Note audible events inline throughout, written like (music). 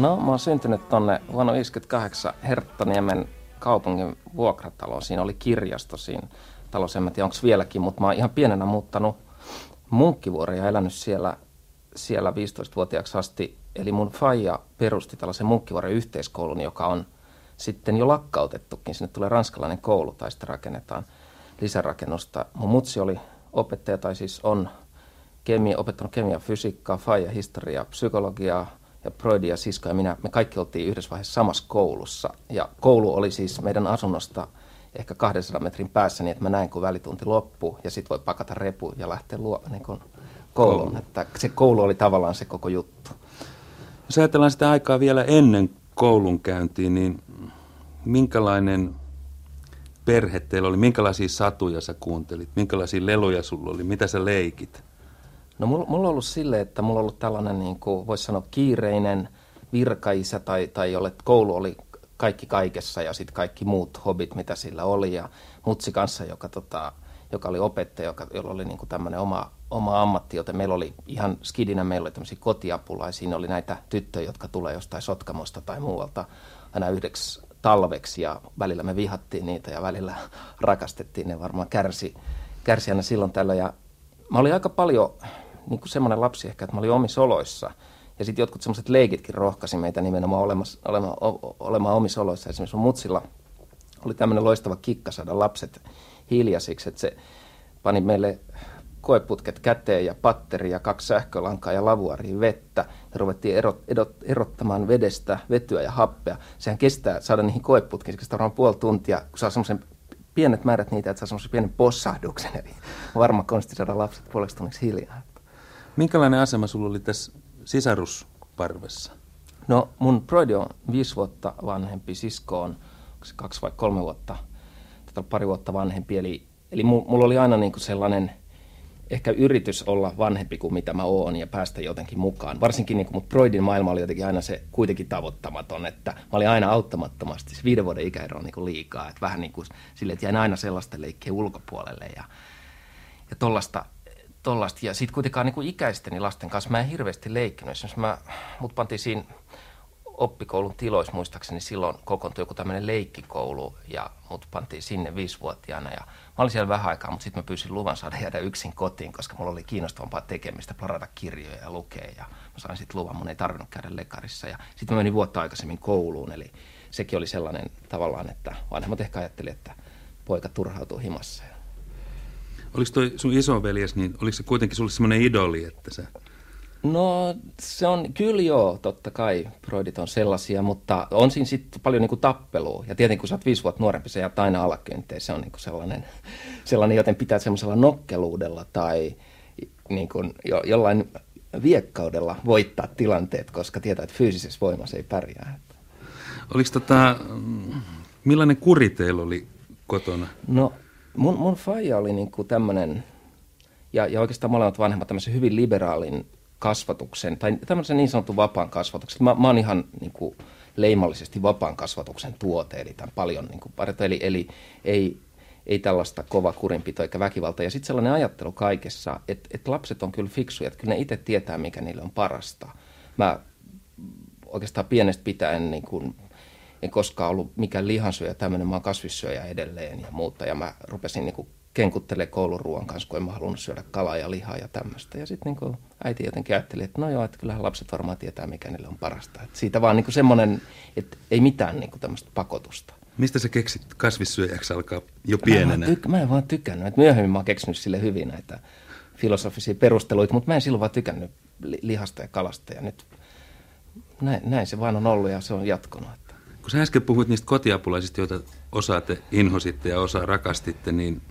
No, mä oon syntynyt tonne vuonna 58 Herttaniemen kaupungin vuokratalo. Siinä oli kirjasto siinä talossa, en tiedä onko vieläkin, mutta mä oon ihan pienenä muuttanut Munkkivuori ja elänyt siellä, siellä 15-vuotiaaksi asti. Eli mun faija perusti tällaisen Munkkivuoren yhteiskoulun, joka on sitten jo lakkautettukin. Sinne tulee ranskalainen koulu tai sitten rakennetaan lisärakennusta. Mun mutsi oli opettaja, tai siis on kemia, opettanut kemiaa, fysiikkaa, faija, historiaa, psykologiaa, ja Broidi ja sisko ja minä, me kaikki oltiin yhdessä vaiheessa samassa koulussa. Ja koulu oli siis meidän asunnosta ehkä 200 metrin päässä niin, että mä näin, kun välitunti loppuu ja sitten voi pakata repu ja lähteä luo, niin kuin kouluun. Koulu. Että se koulu oli tavallaan se koko juttu. Jos ajatellaan sitä aikaa vielä ennen koulunkäyntiin, niin minkälainen perhe teillä oli? Minkälaisia satuja sä kuuntelit? Minkälaisia leluja sulla oli? Mitä sä leikit? No mulla, mulla on ollut silleen, että mulla on ollut tällainen, niin voisi sanoa, kiireinen virkaisä tai, tai jolle koulu oli kaikki kaikessa ja sitten kaikki muut hobit, mitä sillä oli. Ja mutsi kanssa, joka, tota, joka oli opettaja, joka, jolla oli niin tämmöinen oma, oma ammatti, joten meillä oli ihan skidinä, meillä oli tämmöisiä kotiapulaisia, oli näitä tyttöjä, jotka tulee jostain Sotkamosta tai muualta aina yhdeksi talveksi ja välillä me vihattiin niitä ja välillä (laughs) rakastettiin, ne varmaan kärsi, kärsi aina silloin tällä ja mä olin aika paljon niin kuin semmoinen lapsi ehkä, että mä olin omissa oloissa. Ja sitten jotkut semmoiset leikitkin rohkasi meitä nimenomaan olemassa, olemaan, olemaan omissa oloissa. Esimerkiksi mun mutsilla oli tämmöinen loistava kikka saada lapset hiljaisiksi, että se pani meille koeputket käteen ja patteri ja kaksi sähkölankaa ja lavuaria vettä. Ja ruvettiin erot, erot, erottamaan vedestä vetyä ja happea. Sehän kestää saada niihin koeputkiin, se varmaan puoli tuntia, kun saa semmoisen pienet määrät niitä, että saa semmoisen pienen possahduksen. Eli varma konsti saada lapset puoleksi tunniksi hiljaa. Minkälainen asema sulla oli tässä sisarusparvessa? No mun broidi on viisi vuotta vanhempi, sisko on kaksi vai kolme vuotta, tätä pari vuotta vanhempi. Eli, eli mulla oli aina niin kuin sellainen ehkä yritys olla vanhempi kuin mitä mä oon ja päästä jotenkin mukaan. Varsinkin niin kuin mut broidin maailma oli jotenkin aina se kuitenkin tavoittamaton, että mä olin aina auttamattomasti. Se viiden vuoden ikäero on niin kuin liikaa, että vähän niin kuin sille, että jäin aina sellaista leikkiä ulkopuolelle ja, ja tollasta tollasta. Ja sitten kuitenkaan niin kuin ikäisteni lasten kanssa mä en hirveästi leikkinyt. Esimerkiksi mä, mut pantiin siinä oppikoulun tiloissa muistaakseni silloin kokoontui joku tämmöinen leikkikoulu ja mut pantiin sinne viisivuotiaana ja mä olin siellä vähän aikaa, mutta sitten mä pyysin luvan saada jäädä yksin kotiin, koska mulla oli kiinnostavampaa tekemistä, parata kirjoja ja lukea ja mä sain sitten luvan, mun ei tarvinnut käydä lekarissa ja sitten mä menin vuotta aikaisemmin kouluun, eli sekin oli sellainen tavallaan, että vanhemmat ehkä ajatteli, että poika turhautuu himassa Oliko toi sun isoveljes, niin oliko se kuitenkin sulle semmoinen idoli, että sä... No se on, kyllä joo, totta kai Broidit on sellaisia, mutta on siinä sitten paljon niinku tappelua. Ja tietenkin kun sä oot viisi vuotta nuorempi, sä jäät aina alakynteen. Se on niinku sellainen, (laughs) sellainen, joten pitää semmoisella nokkeluudella tai niinku jo, jollain viekkaudella voittaa tilanteet, koska tietää, että fyysisessä voimassa ei pärjää. Oliko tota, millainen kuri teillä oli kotona? No mun, mun faija oli niinku tämmöinen, ja, ja oikeastaan molemmat vanhemmat tämmöisen hyvin liberaalin kasvatuksen, tai tämmöisen niin sanotun vapaan kasvatuksen. Mä, mä oon ihan niin kuin, leimallisesti vapaan kasvatuksen tuote, eli tämän paljon niin kuin, eli, eli ei, ei tällaista kova kurinpito eikä väkivalta. Ja sitten sellainen ajattelu kaikessa, että, että lapset on kyllä fiksuja, että kyllä ne itse tietää, mikä niille on parasta. Mä oikeastaan pienestä pitäen niin kuin, en koskaan ollut mikään lihansyöjä, tämmöinen, mä oon kasvissyöjä edelleen ja muuta. Ja mä rupesin niin kenkuttelemaan kouluruoan kanssa, kun en mä halunnut syödä kalaa ja lihaa ja tämmöistä. Ja sitten niin äiti jotenkin ajatteli, että no joo, että kyllähän lapset varmaan tietää, mikä niille on parasta. Et siitä vaan niin semmoinen, että ei mitään niin tämmöistä pakotusta. Mistä sä keksit kasvissyöjäksi alkaa jo pienenä? Mä en, tyk- mä en vaan tykännyt. Et myöhemmin mä oon keksinyt sille hyvin näitä filosofisia perusteluita, mutta mä en silloin vaan tykännyt lihasta ja kalasta. Ja nyt näin, näin se vaan on ollut ja se on jatkunut. Kun sä äsken puhuit niistä kotiapulaisista, joita osaa te inhositte ja osaa rakastitte, niin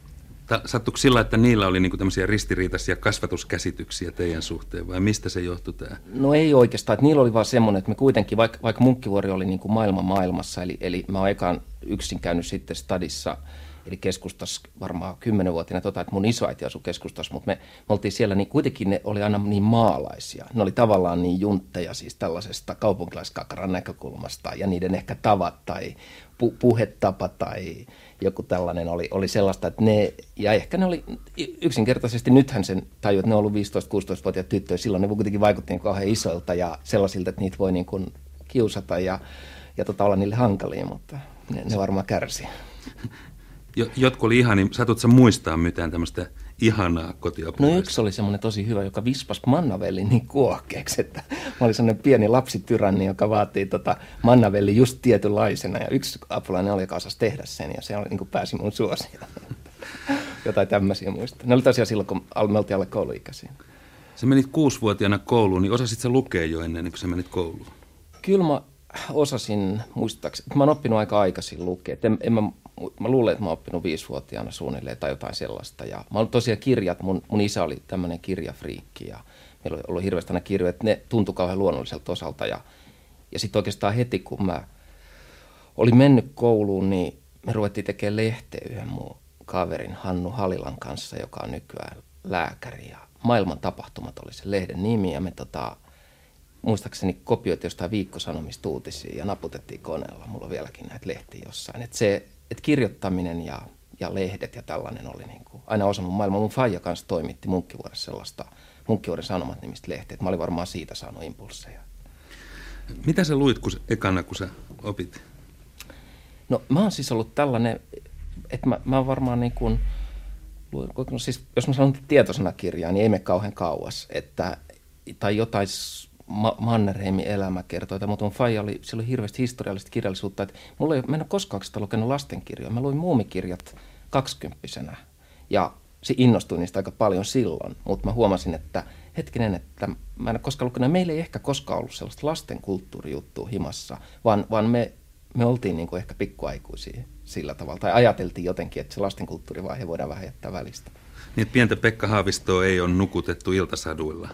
sattuiko sillä, että niillä oli niinku tämmöisiä ristiriitaisia kasvatuskäsityksiä teidän suhteen, vai mistä se johtui tämä? No ei oikeastaan, että niillä oli vaan semmoinen, että me kuitenkin, vaikka, vaikka Munkkivuori oli niinku maailman maailmassa, eli, eli mä oon ekaan yksin käynyt sitten stadissa – eli keskustassa varmaan kymmenenvuotina, tota, että mun isoäiti asui keskustassa, mutta me, me oltiin siellä, niin kuitenkin ne oli aina niin maalaisia. Ne oli tavallaan niin juntteja siis tällaisesta kaupunkilaiskakaran näkökulmasta ja niiden ehkä tavat tai pu- puhetapa tai joku tällainen oli, oli sellaista, että ne, ja ehkä ne oli yksinkertaisesti, nythän sen taju, että ne on ollut 15-16-vuotiaat tyttöjä, silloin ne kuitenkin vaikutti niin kauhean isoilta ja sellaisilta, että niitä voi niin kuin kiusata ja, ja tota, olla niille hankalia, mutta ne, ne varmaan kärsii. (laughs) Jotkut oli ihan, niin satut sä muistaa mitään tämmöistä ihanaa kotiapua? No yksi oli semmoinen tosi hyvä, joka vispas mannavelli niin kuohkeeksi, että mä olin semmoinen pieni lapsityranni, joka vaatii tota mannavelli just tietynlaisena. Ja yksi apulainen oli, joka osasi tehdä sen ja se oli, niin kuin pääsi mun suosioon. (laughs) Jotain tämmöisiä muista. Ne oli tosiaan silloin, kun me oltiin alle kouluikäisiä. Sä menit kuusivuotiaana kouluun, niin osasit sä lukea jo ennen kuin sä menit kouluun? Kyllä mä osasin muistaakseni. Mä oon oppinut aika aikaisin lukea. En, en mä, mä luulen, että mä oon oppinut viisivuotiaana suunnilleen tai jotain sellaista. Ja mä olen tosiaan kirjat, mun, mun isä oli tämmöinen kirjafriikki ja meillä oli ollut hirveästi aina kirjoja, että ne tuntui kauhean luonnolliselta osalta. Ja, ja sitten oikeastaan heti, kun mä olin mennyt kouluun, niin me ruvettiin tekemään lehteä yhden mun kaverin Hannu Halilan kanssa, joka on nykyään lääkäri. Ja maailman tapahtumat oli se lehden nimi ja me tota, muistaakseni kopioitiin jostain viikkosanomista uutisia ja naputettiin koneella. Mulla on vieläkin näitä lehtiä jossain. Et se, et kirjoittaminen ja, ja lehdet ja tällainen oli niin kuin aina osa mun maailmaa. Mun faija kanssa toimitti Munkkivuodessa sellaista Munkkivuoden sanomat nimistä lehteä. Mä olin varmaan siitä saanut impulseja. Mitä sä luit kun, ekana, kun sä opit? No mä oon siis ollut tällainen, että mä, mä oon varmaan niin kuin, no siis, jos mä sanon tietosanakirjaa, niin ei me kauhean kauas. Että, tai jotain Ma- Mannerheimin elämäkertoita, mutta mun faija oli, sillä oli hirveästi historiallista kirjallisuutta. Että mulla ei mennä koskaan sitä lukenut lastenkirjoja. Mä luin muumikirjat kaksikymppisenä ja se innostui niistä aika paljon silloin, mutta mä huomasin, että hetkinen, että mä en ole koskaan lukenut, meillä ei ehkä koskaan ollut sellaista lasten kulttuurijuttua himassa, vaan, vaan me, me oltiin niin kuin ehkä pikkuaikuisia sillä tavalla, tai ajateltiin jotenkin, että se lasten kulttuurivaihe voidaan vähän jättää välistä. Niin, pientä Pekka Haavistoa ei ole nukutettu iltasaduilla?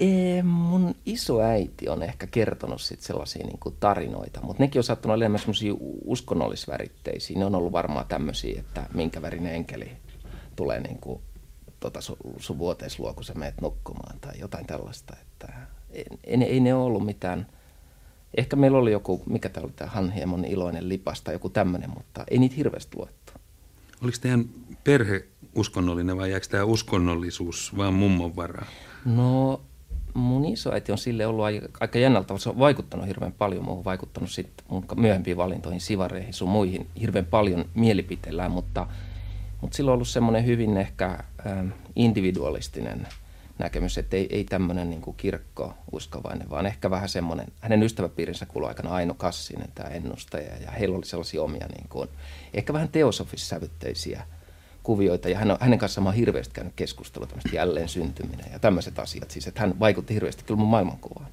Ee, mun isoäiti on ehkä kertonut sit sellaisia niin kuin tarinoita, mutta nekin on saattanut olla enemmän semmoisia uskonnollisväritteisiä. Ne on ollut varmaan tämmöisiä, että minkä värinen enkeli tulee niin kuin, tota, sun, sun vuoteisluo, kun sä meet nukkumaan tai jotain tällaista. Että, ei, ei, ne ollut mitään, ehkä meillä oli joku, mikä tämä oli tämä Hanhiemon iloinen lipas tai joku tämmöinen, mutta ei niitä hirveästi luettu. Oliko teidän perhe uskonnollinen vai jääkö tämä uskonnollisuus vaan mummon varaa? No mun isoäiti on sille ollut aika jännältä, se on vaikuttanut hirveän paljon, muuhun vaikuttanut sitten mun myöhempiin valintoihin, sivareihin, sun muihin hirveän paljon mielipiteellään, mutta, mutta sillä on ollut semmoinen hyvin ehkä ähm, individualistinen näkemys, että ei, ei tämmöinen niin kirkko uskovainen, vaan ehkä vähän semmoinen, hänen ystäväpiirinsä kuului aikana Aino Kassinen, tämä ennustaja, ja heillä oli sellaisia omia niin kuin, ehkä vähän teosofissävytteisiä kuvioita ja hän on, hänen kanssaan mä oon hirveästi käynyt keskustelua tämmöistä jälleen syntyminen ja tämmöiset asiat. Siis että hän vaikutti hirveästi kyllä mun maailmankuvaan.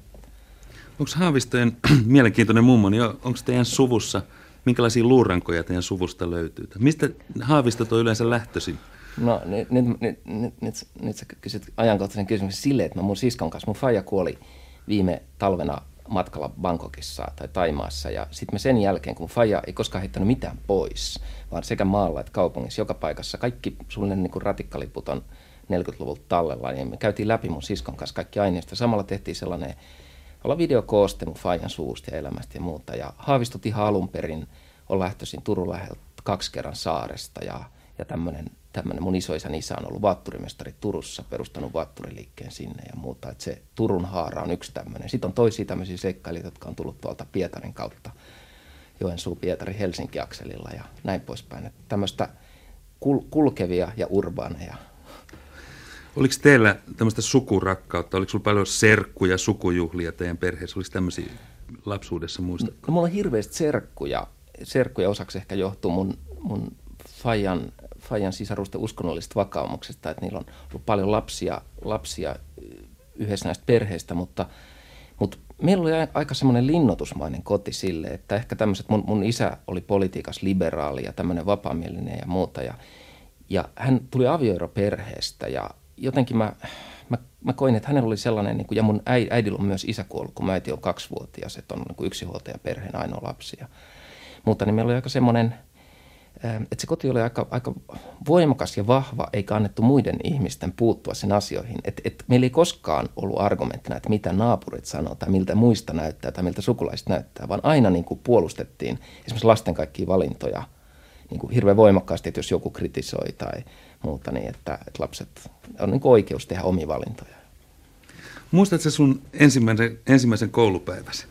Onko Haavistojen (clears throat) mielenkiintoinen mummo, niin onko teidän suvussa, minkälaisia luurankoja teidän suvusta löytyy? Mistä Haavistot on yleensä lähtöisin? No nyt, nyt, nyt, nyt, nyt, nyt sä kysyt ajankohtaisen kysymyksen silleen, että mä mun siskon kanssa, mun faija kuoli viime talvena matkalla Bangkokissa tai Taimaassa. Ja sitten me sen jälkeen, kun Faja ei koskaan heittänyt mitään pois, vaan sekä maalla että kaupungissa, joka paikassa, kaikki suunnilleen niin ratikkaliput on 40-luvulta tallella, niin me käytiin läpi mun siskon kanssa kaikki aineisto. Samalla tehtiin sellainen olla videokooste mun Fajan suusta ja elämästä ja muuta. Ja Haavistut ihan alun perin on lähtöisin Turun läheltä kaksi kerran saaresta ja, ja tämmöinen tämmöinen mun isoisän isä on ollut vaatturimestari Turussa, perustanut vaatturiliikkeen sinne ja muuta. Että se Turun haara on yksi tämmöinen. Sitten on toisia tämmöisiä seikkailijoita, jotka on tullut tuolta Pietarin kautta, Joensuu, Pietari, Helsinki-akselilla ja näin poispäin. Että tämmöistä kul- kulkevia ja urbaaneja. Oliko teillä tämmöistä sukurakkautta? Oliko sinulla paljon serkkuja, sukujuhlia teidän perheessä? Oliko tämmöisiä lapsuudessa muista? No, mulla on hirveästi serkkuja. Serkkuja osaksi ehkä johtuu mun, mun Fajan Fajan sisarusten uskonnollisesta vakaumuksesta, että niillä on ollut paljon lapsia, lapsia yhdessä näistä perheistä, mutta, mutta meillä oli aika semmoinen linnotusmainen koti sille, että ehkä tämmöiset, mun, mun isä oli politiikas liberaali ja tämmöinen vapaamielinen ja muuta, ja, ja hän tuli avioeroperheestä ja jotenkin mä, mä, mä koin, että hänellä oli sellainen, niin kuin, ja mun äidillä on myös isä kuollut, kun mä äiti on kaksivuotias, että on niin kuin ainoa lapsia. Mutta niin meillä oli aika semmoinen että se koti oli aika, aika voimakas ja vahva, eikä annettu muiden ihmisten puuttua sen asioihin. Et, et meillä ei koskaan ollut argumenttina, että mitä naapurit sanoo tai miltä muista näyttää tai miltä sukulaiset näyttää, vaan aina niin kuin puolustettiin esimerkiksi lasten kaikkia valintoja niin kuin hirveän voimakkaasti, että jos joku kritisoi tai muuta, niin että, että lapset on niin kuin oikeus tehdä omia valintoja. Muistatko sun ensimmäisen, ensimmäisen koulupäiväsi?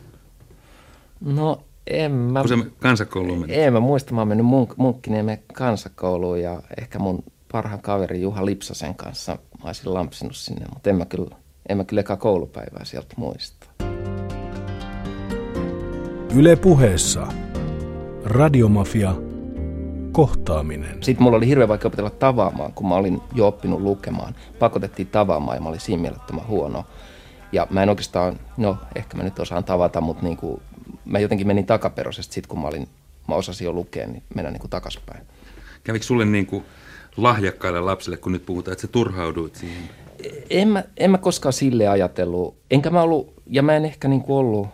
No en mä... Kun se kansakouluun meni? En mä muista, mä oon mennyt Munk- Munkkiniemen kansakouluun ja ehkä mun parhaan kaveri Juha Lipsasen kanssa mä olisin lampsinut sinne, mutta en mä kyllä, en mä kyllä eka koulupäivää sieltä muista. Yle puheessa. Radiomafia. Kohtaaminen. Sitten mulla oli hirveän vaikea opetella tavaamaan, kun mä olin jo oppinut lukemaan. Pakotettiin tavaamaan ja mä olin siinä mielettömän huono. Ja mä en oikeastaan, no ehkä mä nyt osaan tavata, mutta niin kuin, mä jotenkin menin takaperoisesti sit kun mä, olin, mä osasin jo lukea, niin mennä niin kuin takaspäin. Kävikö sulle niin kuin lahjakkaille lapsille, kun nyt puhutaan, että sä turhauduit siihen? En mä, en mä koskaan sille ajatellut. Enkä mä ollut, ja mä en ehkä niin kuin ollut,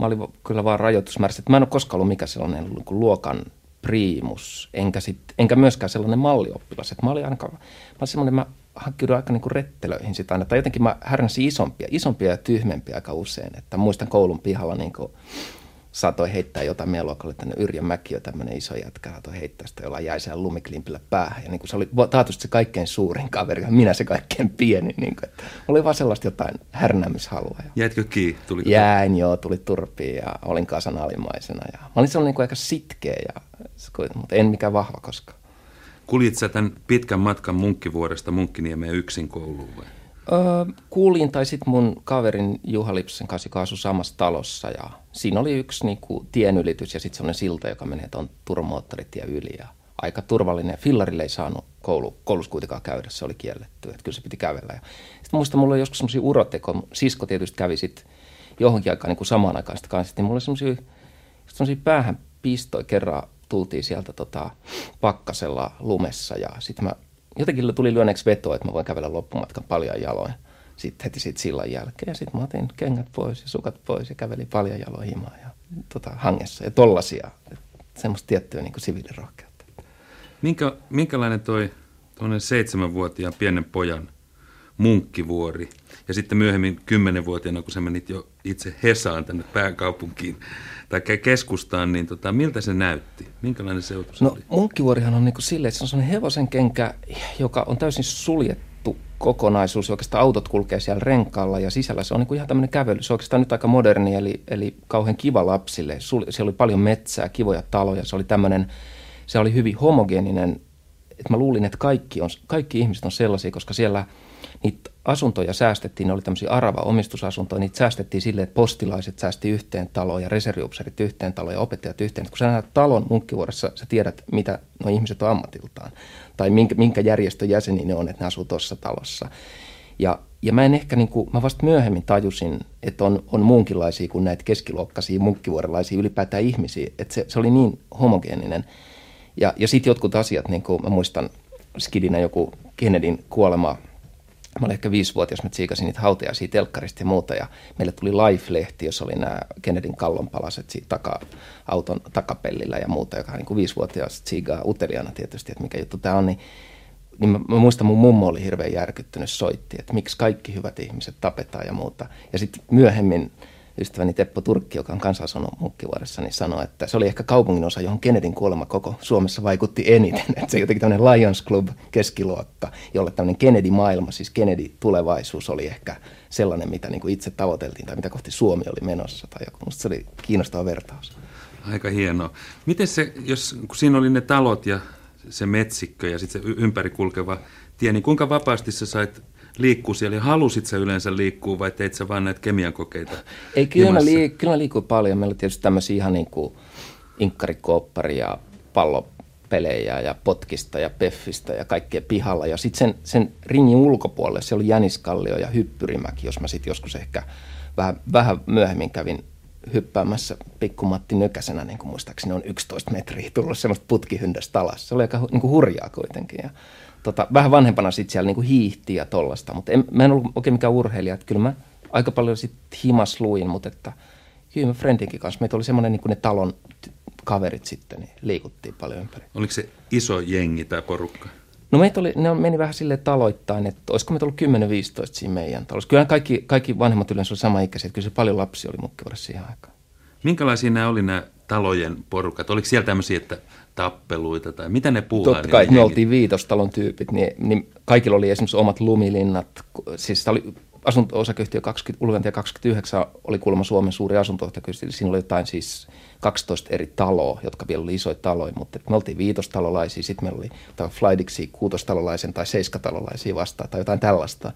mä olin kyllä vaan rajoitusmäärässä, että mä en ole koskaan ollut mikä sellainen niin kuin luokan priimus, enkä, sit, enkä myöskään sellainen mallioppilas. Että mä olin ainakaan, mä olin semmoinen, mä hankkiudun aika niin kuin rettelöihin sitä aina, tai jotenkin mä härnäsin isompia, isompia ja tyhmempiä aika usein. Että muistan koulun pihalla niin kuin saatoi heittää jotain meidän luokalle tänne Yrjö Mäki, tämmöinen iso jätkä, saatoi heittää sitä jollain jäisellä lumiklimpillä päähän. Ja niin kuin se oli taatusti se kaikkein suurin kaveri, ja minä se kaikkein pieni. Niin kuin, että oli vaan sellaista jotain härnäämishalua. Ja Jäitkö kiinni? Tuliko Jäin, joo, tuli turpiin ja olin kasan alimaisena. Ja mä olin sellainen niin kuin aika sitkeä, ja, mutta en mikään vahva koskaan. Kuljit sä tämän pitkän matkan Munkkivuoresta Munkkiniemeen yksin kouluun vai? Öö, kuulin, tai sitten mun kaverin Juha Lipsen kanssa, joka asui samassa talossa. Ja siinä oli yksi niin kuin, tienylitys ja sitten semmoinen silta, joka menee tuon turmoottoritie yli. Ja aika turvallinen. Fillarille ei saanut koulu, koulussa kuitenkaan käydä, se oli kielletty. Että kyllä se piti kävellä. Sitten muista, mulla oli joskus semmoisia uroteko. Sisko tietysti kävi sitten johonkin aikaan niin kuin samaan aikaan sitten kanssa. Niin mulla oli semmoisia päähän pistoja kerran tultiin sieltä tota, pakkasella lumessa ja sitten mä jotenkin tuli lyönneeksi vetoa, että mä voin kävellä loppumatkan paljon jaloin. Sitten heti siitä sillan jälkeen. Ja sitten mä otin kengät pois ja sukat pois ja kävelin paljon jaloin himaan ja tota, hangessa. Ja tollasia. Semmoista tiettyä niin siviilirohkeutta. Minkä, minkälainen toi tuonne seitsemänvuotiaan pienen pojan munkkivuori ja sitten myöhemmin kymmenenvuotiaana, kun sä menit jo itse Hesaan tänne pääkaupunkiin tai keskustaan, niin tota, miltä se näytti? Minkälainen seutu se no, oli? Munkkivuorihan on niin kuin silleen, että se on sellainen hevosen kenkä, joka on täysin suljettu kokonaisuus. Oikeastaan autot kulkee siellä renkaalla ja sisällä se on niin kuin ihan tämmöinen kävely. Se on oikeastaan nyt aika moderni, eli, eli kauhean kiva lapsille. Siellä oli paljon metsää, kivoja taloja. Se oli tämmöinen, se oli hyvin homogeeninen, että mä luulin, että kaikki, on, kaikki ihmiset on sellaisia, koska siellä – niitä asuntoja säästettiin, ne oli tämmöisiä arava-omistusasuntoja, niitä säästettiin silleen, että postilaiset säästi yhteen taloon ja reserviupserit yhteen taloon ja opettajat yhteen. Kun sä näet talon munkkivuorossa, sä tiedät, mitä nuo ihmiset on ammatiltaan tai minkä, minkä järjestön jäseni ne on, että ne asuu tuossa talossa. Ja, ja mä en ehkä, niin kuin, mä vasta myöhemmin tajusin, että on, on muunkinlaisia kuin näitä keskiluokkaisia munkkivuorelaisia ylipäätään ihmisiä, että se, se oli niin homogeeninen. Ja, ja sitten jotkut asiat, niin kuin mä muistan skidinä joku Kennedyn kuolema Mä olin ehkä viisivuotias, mä tsiikasin niitä hautajaisia telkkarista ja muuta. Ja meille tuli Life-lehti, jossa oli nämä Kennedyn kallonpalaset siitä taka, auton takapellillä ja muuta, joka niin kuin viisivuotias tsiigaa uteliaana tietysti, että mikä juttu tämä on. Niin, niin mä, mä muistan, mun mummo oli hirveän järkyttynyt, soitti, että miksi kaikki hyvät ihmiset tapetaan ja muuta. Ja sitten myöhemmin ystäväni Teppo Turkki, joka on kanssa asunut Munkkivuoressa, niin sanoi, että se oli ehkä kaupungin osa, johon Kennedyn kuolema koko Suomessa vaikutti eniten. Että se jotenkin tämmöinen Lions Club keskiluokka, jolle tämmöinen Kennedy-maailma, siis Kennedy-tulevaisuus oli ehkä sellainen, mitä niin kuin itse tavoiteltiin tai mitä kohti Suomi oli menossa. Tai joku. Musta se oli kiinnostava vertaus. Aika hienoa. Miten se, jos kun siinä oli ne talot ja se metsikkö ja sitten se ympäri kulkeva tie, niin kuinka vapaasti sä sait liikkuu siellä? Halusit sä yleensä liikkuu vai teit sä vaan näitä kemian kokeita? Ei, kyllä mä, liik- kyllä mä liikuin paljon. Meillä oli tietysti tämmöisiä ihan niin kuin inkkarikooppari ja pallopelejä ja potkista ja peffistä ja kaikkea pihalla. Ja sitten sen, sen ringin ulkopuolelle se oli Jäniskallio ja Hyppyrimäki, jos mä sitten joskus ehkä vähän, vähän myöhemmin kävin hyppäämässä pikkumatti Nykäsenä, niin kuin muistaakseni on 11 metriä tullut semmoista putkihyndästä alas. Se oli aika niin kuin hurjaa kuitenkin. Ja tota, vähän vanhempana sitten siellä niinku hiihti ja tollasta, mutta en, mä en ollut oikein mikään urheilija, että kyllä mä aika paljon sitten himas luin, mutta että kyllä mä Friendinkin kanssa, meitä oli semmoinen niin ne talon kaverit sitten, niin liikuttiin paljon ympäri. Oliko se iso jengi tai porukka? No meitä oli, ne meni vähän sille taloittain, että olisiko meitä ollut 10-15 siinä meidän talossa. Kyllä kaikki, kaikki vanhemmat yleensä oli sama ikäisiä, että kyllä se paljon lapsi oli mukkivuodessa siihen aikaan. Minkälaisia nämä oli nämä talojen porukat? Oliko siellä tämmöisiä, että tappeluita tai mitä ne puuhaa? Totta kai, me oltiin viitostalon tyypit, niin, niin kaikilla oli esimerkiksi omat lumilinnat. Siis oli asunto-osakeyhtiö 20, Ulventia 29 oli kuulemma Suomen suuri asunto Siinä oli jotain siis 12 eri taloa, jotka vielä oli isoja taloja, mutta me oltiin viitostalolaisia, sitten meillä oli tai kuutostalolaisen tai seiskatalolaisia vastaan tai jotain tällaista.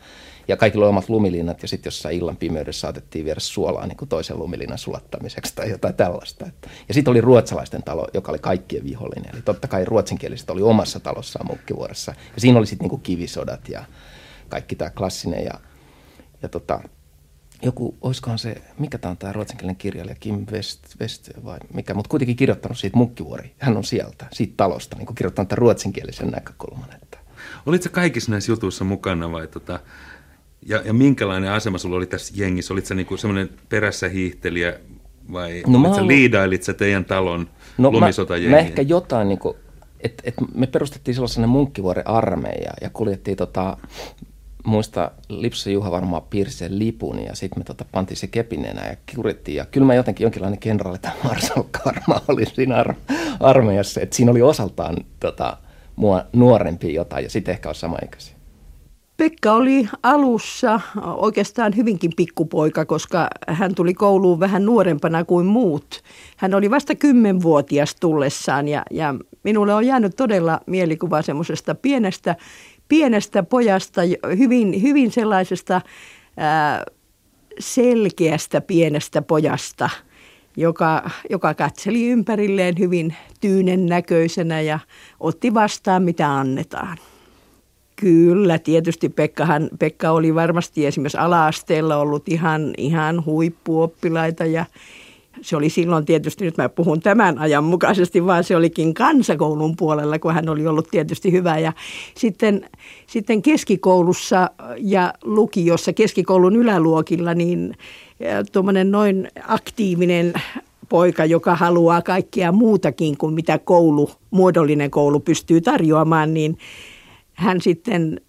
Ja kaikilla oli omat lumilinnat ja sitten jossain illan pimeydessä saatettiin viedä suolaa niin kuin toisen lumilinnan sulattamiseksi tai jotain tällaista. Ja sitten oli ruotsalaisten talo, joka oli kaikkien vihollinen. Eli totta kai ruotsinkieliset oli omassa talossaan Mukkivuoressa. Ja siinä oli sitten niin kivisodat ja kaikki tämä klassinen. Ja, ja tota, joku, olisikohan se, mikä tämä on tämä ruotsinkielinen kirjailija, Kim West, West vai mikä, mutta kuitenkin kirjoittanut siitä Mukkivuori. Hän on sieltä, siitä talosta, niin kirjoittanut tämän ruotsinkielisen näkökulman. Että. Olitko kaikissa näissä jutuissa mukana vai tota, ja, ja minkälainen asema sulla oli tässä jengissä? Olitko niinku semmoinen perässä hiihtelijä vai no, olitko ollut... liidailit sä teidän talon no, lumisotajengiä? Mä, mä ehkä jotain, niinku, että et me perustettiin silloin sellainen munkkivuoren armeija ja kuljettiin tota, muista Lipsa Juha varmaan piirsi sen lipun ja sitten me tota, pantiin se kepinenä ja kurittiin. Ja kyllä mä jotenkin jonkinlainen kenraali tai marsalkka varmaan oli siinä ar- armeijassa. Että siinä oli osaltaan tota, mua nuorempi jotain ja sitten ehkä on samaikäisiä. Pekka oli alussa oikeastaan hyvinkin pikkupoika, koska hän tuli kouluun vähän nuorempana kuin muut. Hän oli vasta kymmenvuotias tullessaan ja, ja minulle on jäänyt todella mielikuva semmoisesta pienestä, pienestä pojasta, hyvin, hyvin sellaisesta ää, selkeästä pienestä pojasta, joka, joka katseli ympärilleen hyvin tyynen näköisenä ja otti vastaan mitä annetaan. Kyllä, tietysti Pekkahan, Pekka oli varmasti esimerkiksi ala-asteella ollut ihan, ihan huippuoppilaita ja se oli silloin tietysti, nyt mä puhun tämän ajan mukaisesti, vaan se olikin kansakoulun puolella, kun hän oli ollut tietysti hyvä. Ja sitten, sitten keskikoulussa ja lukiossa, keskikoulun yläluokilla, niin tuommoinen noin aktiivinen poika, joka haluaa kaikkea muutakin kuin mitä koulu, muodollinen koulu pystyy tarjoamaan, niin hän sitten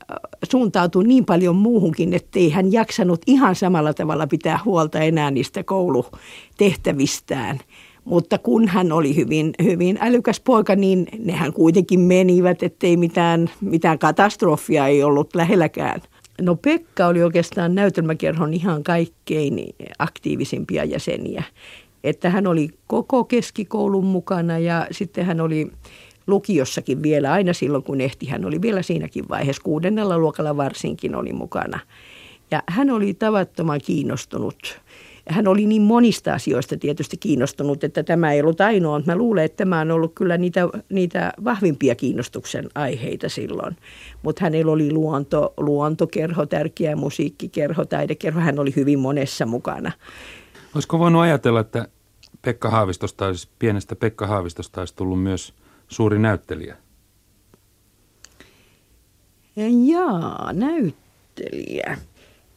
suuntautui niin paljon muuhunkin, ettei hän jaksanut ihan samalla tavalla pitää huolta enää niistä koulutehtävistään. Mutta kun hän oli hyvin, hyvin älykäs poika, niin nehän kuitenkin menivät, ettei mitään, mitään katastrofia ei ollut lähelläkään. No Pekka oli oikeastaan näytelmäkerhon ihan kaikkein aktiivisimpia jäseniä. Että hän oli koko keskikoulun mukana ja sitten hän oli lukiossakin vielä, aina silloin kun ehti, hän oli vielä siinäkin vaiheessa, kuudennella luokalla varsinkin oli mukana. Ja hän oli tavattoman kiinnostunut. Hän oli niin monista asioista tietysti kiinnostunut, että tämä ei ollut ainoa. Mä luulen, että tämä on ollut kyllä niitä, niitä vahvimpia kiinnostuksen aiheita silloin. Mutta hänellä oli luonto, luontokerho, tärkeä musiikkikerho, taidekerho. Hän oli hyvin monessa mukana. Olisiko voinut ajatella, että Pekka Haavistosta olisi, pienestä Pekka Haavistosta olisi tullut myös – suuri näyttelijä? Jaa, näyttelijä.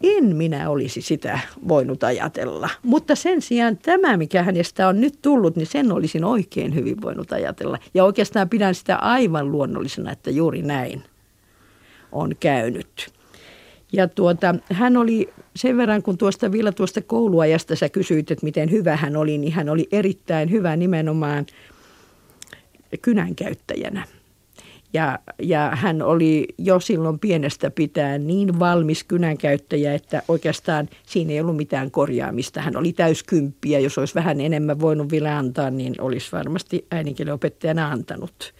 En minä olisi sitä voinut ajatella. Mutta sen sijaan tämä, mikä hänestä on nyt tullut, niin sen olisin oikein hyvin voinut ajatella. Ja oikeastaan pidän sitä aivan luonnollisena, että juuri näin on käynyt. Ja tuota, hän oli sen verran, kun tuosta vielä tuosta kouluajasta sä kysyit, että miten hyvä hän oli, niin hän oli erittäin hyvä nimenomaan kynänkäyttäjänä. Ja, ja hän oli jo silloin pienestä pitää niin valmis kynänkäyttäjä, että oikeastaan siinä ei ollut mitään korjaamista. Hän oli täyskymppiä, jos olisi vähän enemmän voinut vielä antaa, niin olisi varmasti äidinkielen opettajana antanut.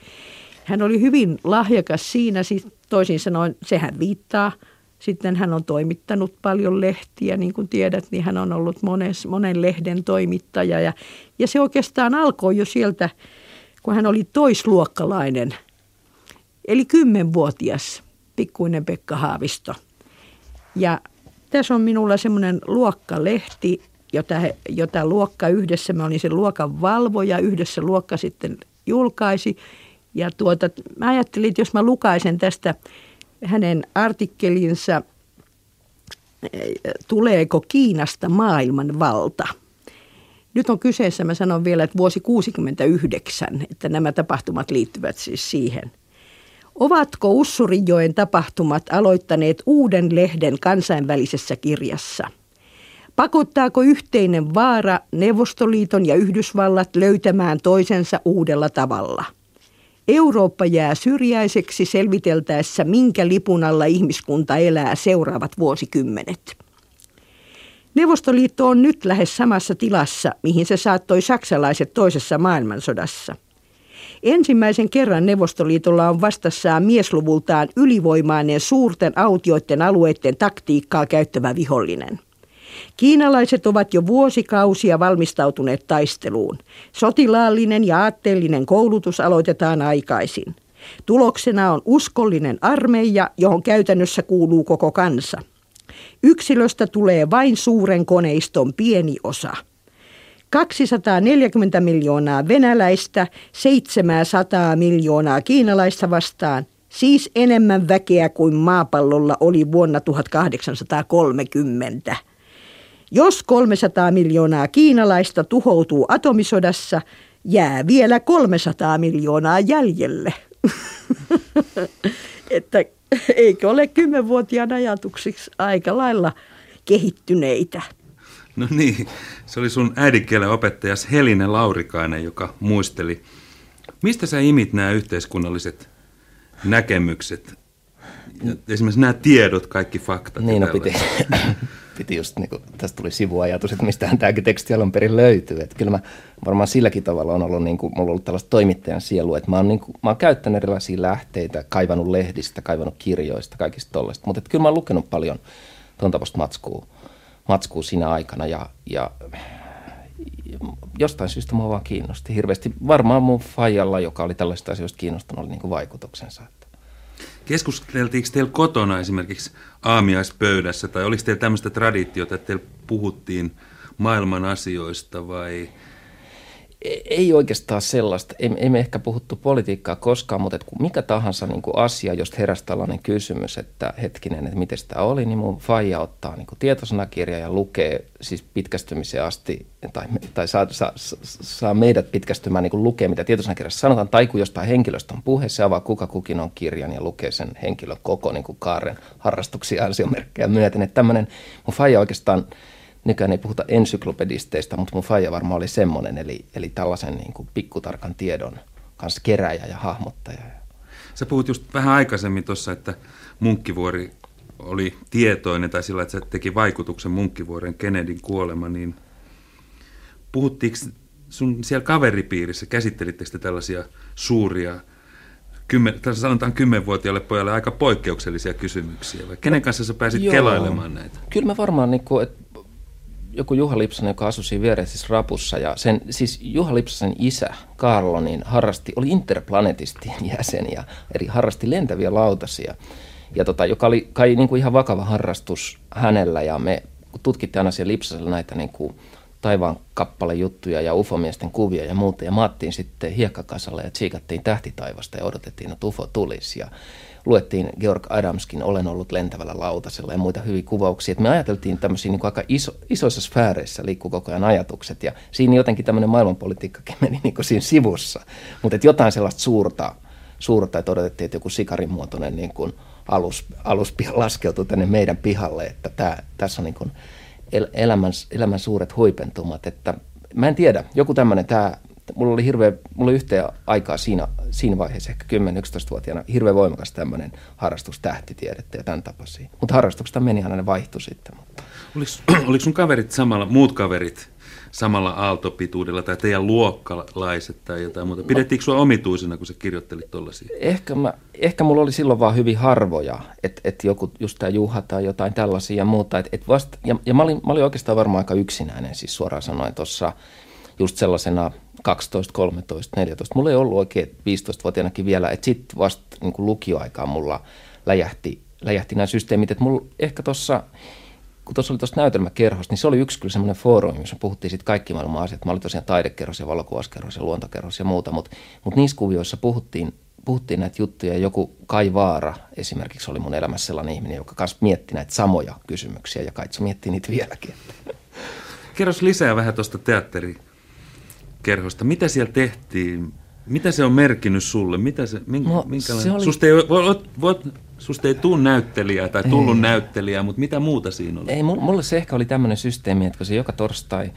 Hän oli hyvin lahjakas siinä, siis toisin sanoen sehän viittaa. Sitten hän on toimittanut paljon lehtiä, niin kuin tiedät, niin hän on ollut mones, monen lehden toimittaja. Ja, ja se oikeastaan alkoi jo sieltä kun hän oli toisluokkalainen, eli kymmenvuotias pikkuinen Pekka Haavisto. Ja tässä on minulla semmoinen luokkalehti, jota, jota luokka yhdessä, mä olin sen luokan valvoja, yhdessä luokka sitten julkaisi. Ja tuota, mä ajattelin, että jos mä lukaisen tästä hänen artikkelinsa, tuleeko Kiinasta maailman valta – nyt on kyseessä, mä sanon vielä, että vuosi 69, että nämä tapahtumat liittyvät siis siihen. Ovatko Ussurijoen tapahtumat aloittaneet uuden lehden kansainvälisessä kirjassa? Pakottaako yhteinen vaara Neuvostoliiton ja Yhdysvallat löytämään toisensa uudella tavalla? Eurooppa jää syrjäiseksi selviteltäessä, minkä lipun alla ihmiskunta elää seuraavat vuosikymmenet. Neuvostoliitto on nyt lähes samassa tilassa, mihin se saattoi saksalaiset toisessa maailmansodassa. Ensimmäisen kerran Neuvostoliitolla on vastassaan miesluvultaan ylivoimainen suurten autioiden alueiden taktiikkaa käyttävä vihollinen. Kiinalaiset ovat jo vuosikausia valmistautuneet taisteluun. Sotilaallinen ja aatteellinen koulutus aloitetaan aikaisin. Tuloksena on uskollinen armeija, johon käytännössä kuuluu koko kansa. Yksilöstä tulee vain suuren koneiston pieni osa. 240 miljoonaa venäläistä, 700 miljoonaa kiinalaista vastaan, siis enemmän väkeä kuin maapallolla oli vuonna 1830. Jos 300 miljoonaa kiinalaista tuhoutuu atomisodassa, jää vielä 300 miljoonaa jäljelle. (laughs) että (laughs) eikö ole kymmenvuotiaan ajatuksiksi aika lailla kehittyneitä? No niin, se oli sun äidinkielen opettajas Heline Laurikainen, joka muisteli. Mistä sä imit nämä yhteiskunnalliset näkemykset? Ja esimerkiksi nämä tiedot, kaikki faktat. Niin, no piti, piti just, niin kuin, tästä tuli sivuajatus, että mistähän tämäkin teksti alun perin löytyy. Että kyllä mä varmaan silläkin tavalla on ollut, niin kuin, mulla on ollut tällaista toimittajan sielu, että mä oon, niin kuin, mä oon käyttänyt erilaisia lähteitä, kaivannut lehdistä, kaivannut kirjoista, kaikista tollaista. Mutta kyllä mä oon lukenut paljon tuon tapaista matskua, matskua siinä aikana ja, ja jostain syystä mua vaan kiinnosti hirveästi. Varmaan mun faijalla, joka oli tällaista asioista kiinnostunut, oli niin kuin vaikutuksensa. Keskusteltiinko teillä kotona esimerkiksi aamiaispöydässä, tai oliko teillä tämmöistä traditiota, että teillä puhuttiin maailman asioista vai ei oikeastaan sellaista. Ei, ei me ehkä puhuttu politiikkaa koskaan, mutta että mikä tahansa niin kuin asia, jos heräsi tällainen kysymys, että hetkinen, että miten sitä oli, niin mun faija ottaa niin tietosanakirja ja lukee siis pitkästymiseen asti, tai, tai saa, saa, saa meidät pitkästymään niin lukee, mitä tietosanakirjassa sanotaan, tai kun jostain henkilöstä on puhe, se avaa kuka kukin on kirjan ja lukee sen henkilön koko niin kuin kaaren harrastuksia ansiomerkkejä myöten. Että tämmöinen, mun faija oikeastaan nykyään ei puhuta ensyklopedisteista, mutta mun faija varmaan oli semmoinen, eli, eli tällaisen niin kuin pikkutarkan tiedon kanssa keräjä ja hahmottaja. Sä puhut just vähän aikaisemmin tuossa, että Munkkivuori oli tietoinen tai sillä, että se teki vaikutuksen Munkkivuoren Kennedyn kuolema, niin puhuttiinko sun siellä kaveripiirissä, käsittelittekö te tällaisia suuria kymmen, sanotaan kymmenvuotiaalle pojalle aika poikkeuksellisia kysymyksiä, vai kenen kanssa sä pääsit Joo. kelailemaan näitä? Kyllä mä varmaan, niin kuin, että joku Juha Lipsanen, joka asui siinä siis Rapussa. Ja sen, siis Juha Lipsasen isä, Karlo, niin harrasti, oli interplanetistien jäsen ja eri harrasti lentäviä lautasia. Ja tota, joka oli kai niin kuin ihan vakava harrastus hänellä ja me tutkittiin aina siellä Lipsasella näitä niin kuin taivaan kappalejuttuja ja ufomiesten kuvia ja muuta. Ja maattiin sitten hiekkakasalle ja tsiikattiin tähtitaivasta ja odotettiin, että ufo tulisi. Ja luettiin Georg Adamskin Olen ollut lentävällä lautasella ja muita hyviä kuvauksia. Et me ajateltiin tämmöisiä niin aika iso, isoissa sfääreissä liikkuu koko ajan ajatukset ja siinä jotenkin tämmöinen maailmanpolitiikkakin (laughs) meni niin kuin siinä sivussa. Mutta jotain sellaista suurta, suurta, että odotettiin, että joku sikarin muotoinen niin kuin alus, alus laskeutui tänne meidän pihalle, että tää, tässä on niin kuin elämän, elämän suuret huipentumat. Että mä en tiedä, joku tämmöinen, tämä mulla oli hirveä, mulla oli yhteen aikaa siinä, siinä vaiheessa, ehkä 10-11-vuotiaana, hirveän voimakas tämmöinen harrastus tähtitiedettä ja tämän tapaisia. Mutta harrastuksesta meni aina ne vaihtui sitten. Mutta. Oliko, (clears throat) oliko sun kaverit samalla, muut kaverit samalla aaltopituudella tai teidän luokkalaiset tai jotain muuta? Pidettiinkö sinua omituisena, kun sä kirjoittelit tuollaisia? Ehkä, mä, ehkä mulla oli silloin vaan hyvin harvoja, että et joku, just tämä Juha tai jotain tällaisia ja muuta. Et, et vasta, ja ja mä, olin, mä olin oikeastaan varmaan aika yksinäinen, siis suoraan sanoen tuossa just sellaisena 12, 13, 14. Mulla ei ollut oikein 15-vuotiaanakin vielä, että sitten vasta niin kuin lukioaikaan mulla läjähti, läjähti nämä systeemit. Että mulla ehkä tuossa, kun tuossa oli tuossa näytelmäkerhossa, niin se oli yksi kyllä semmoinen foorumi, jossa puhuttiin sitten kaikki maailman asiat. Mä olin tosiaan taidekerros ja valokuvaskerros ja luontokerros ja muuta, mutta, mutta niissä kuvioissa puhuttiin, puhuttiin näitä juttuja. Joku Kai Vaara esimerkiksi oli mun elämässä sellainen ihminen, joka kanssa mietti näitä samoja kysymyksiä ja Kaitsu miettii niitä vieläkin. Kerros lisää vähän tuosta teatteri kerhosta. Mitä siellä tehtiin? Mitä se on merkinnyt sulle? Mitä se, minkä, no, minkälainen? Se oli... Susta ei, voit, voit, susta ei tuu näyttelijää tai tullut ei. näyttelijää, mutta mitä muuta siinä oli? Ei, mulle se ehkä oli tämmöinen systeemi, että kun se joka torstai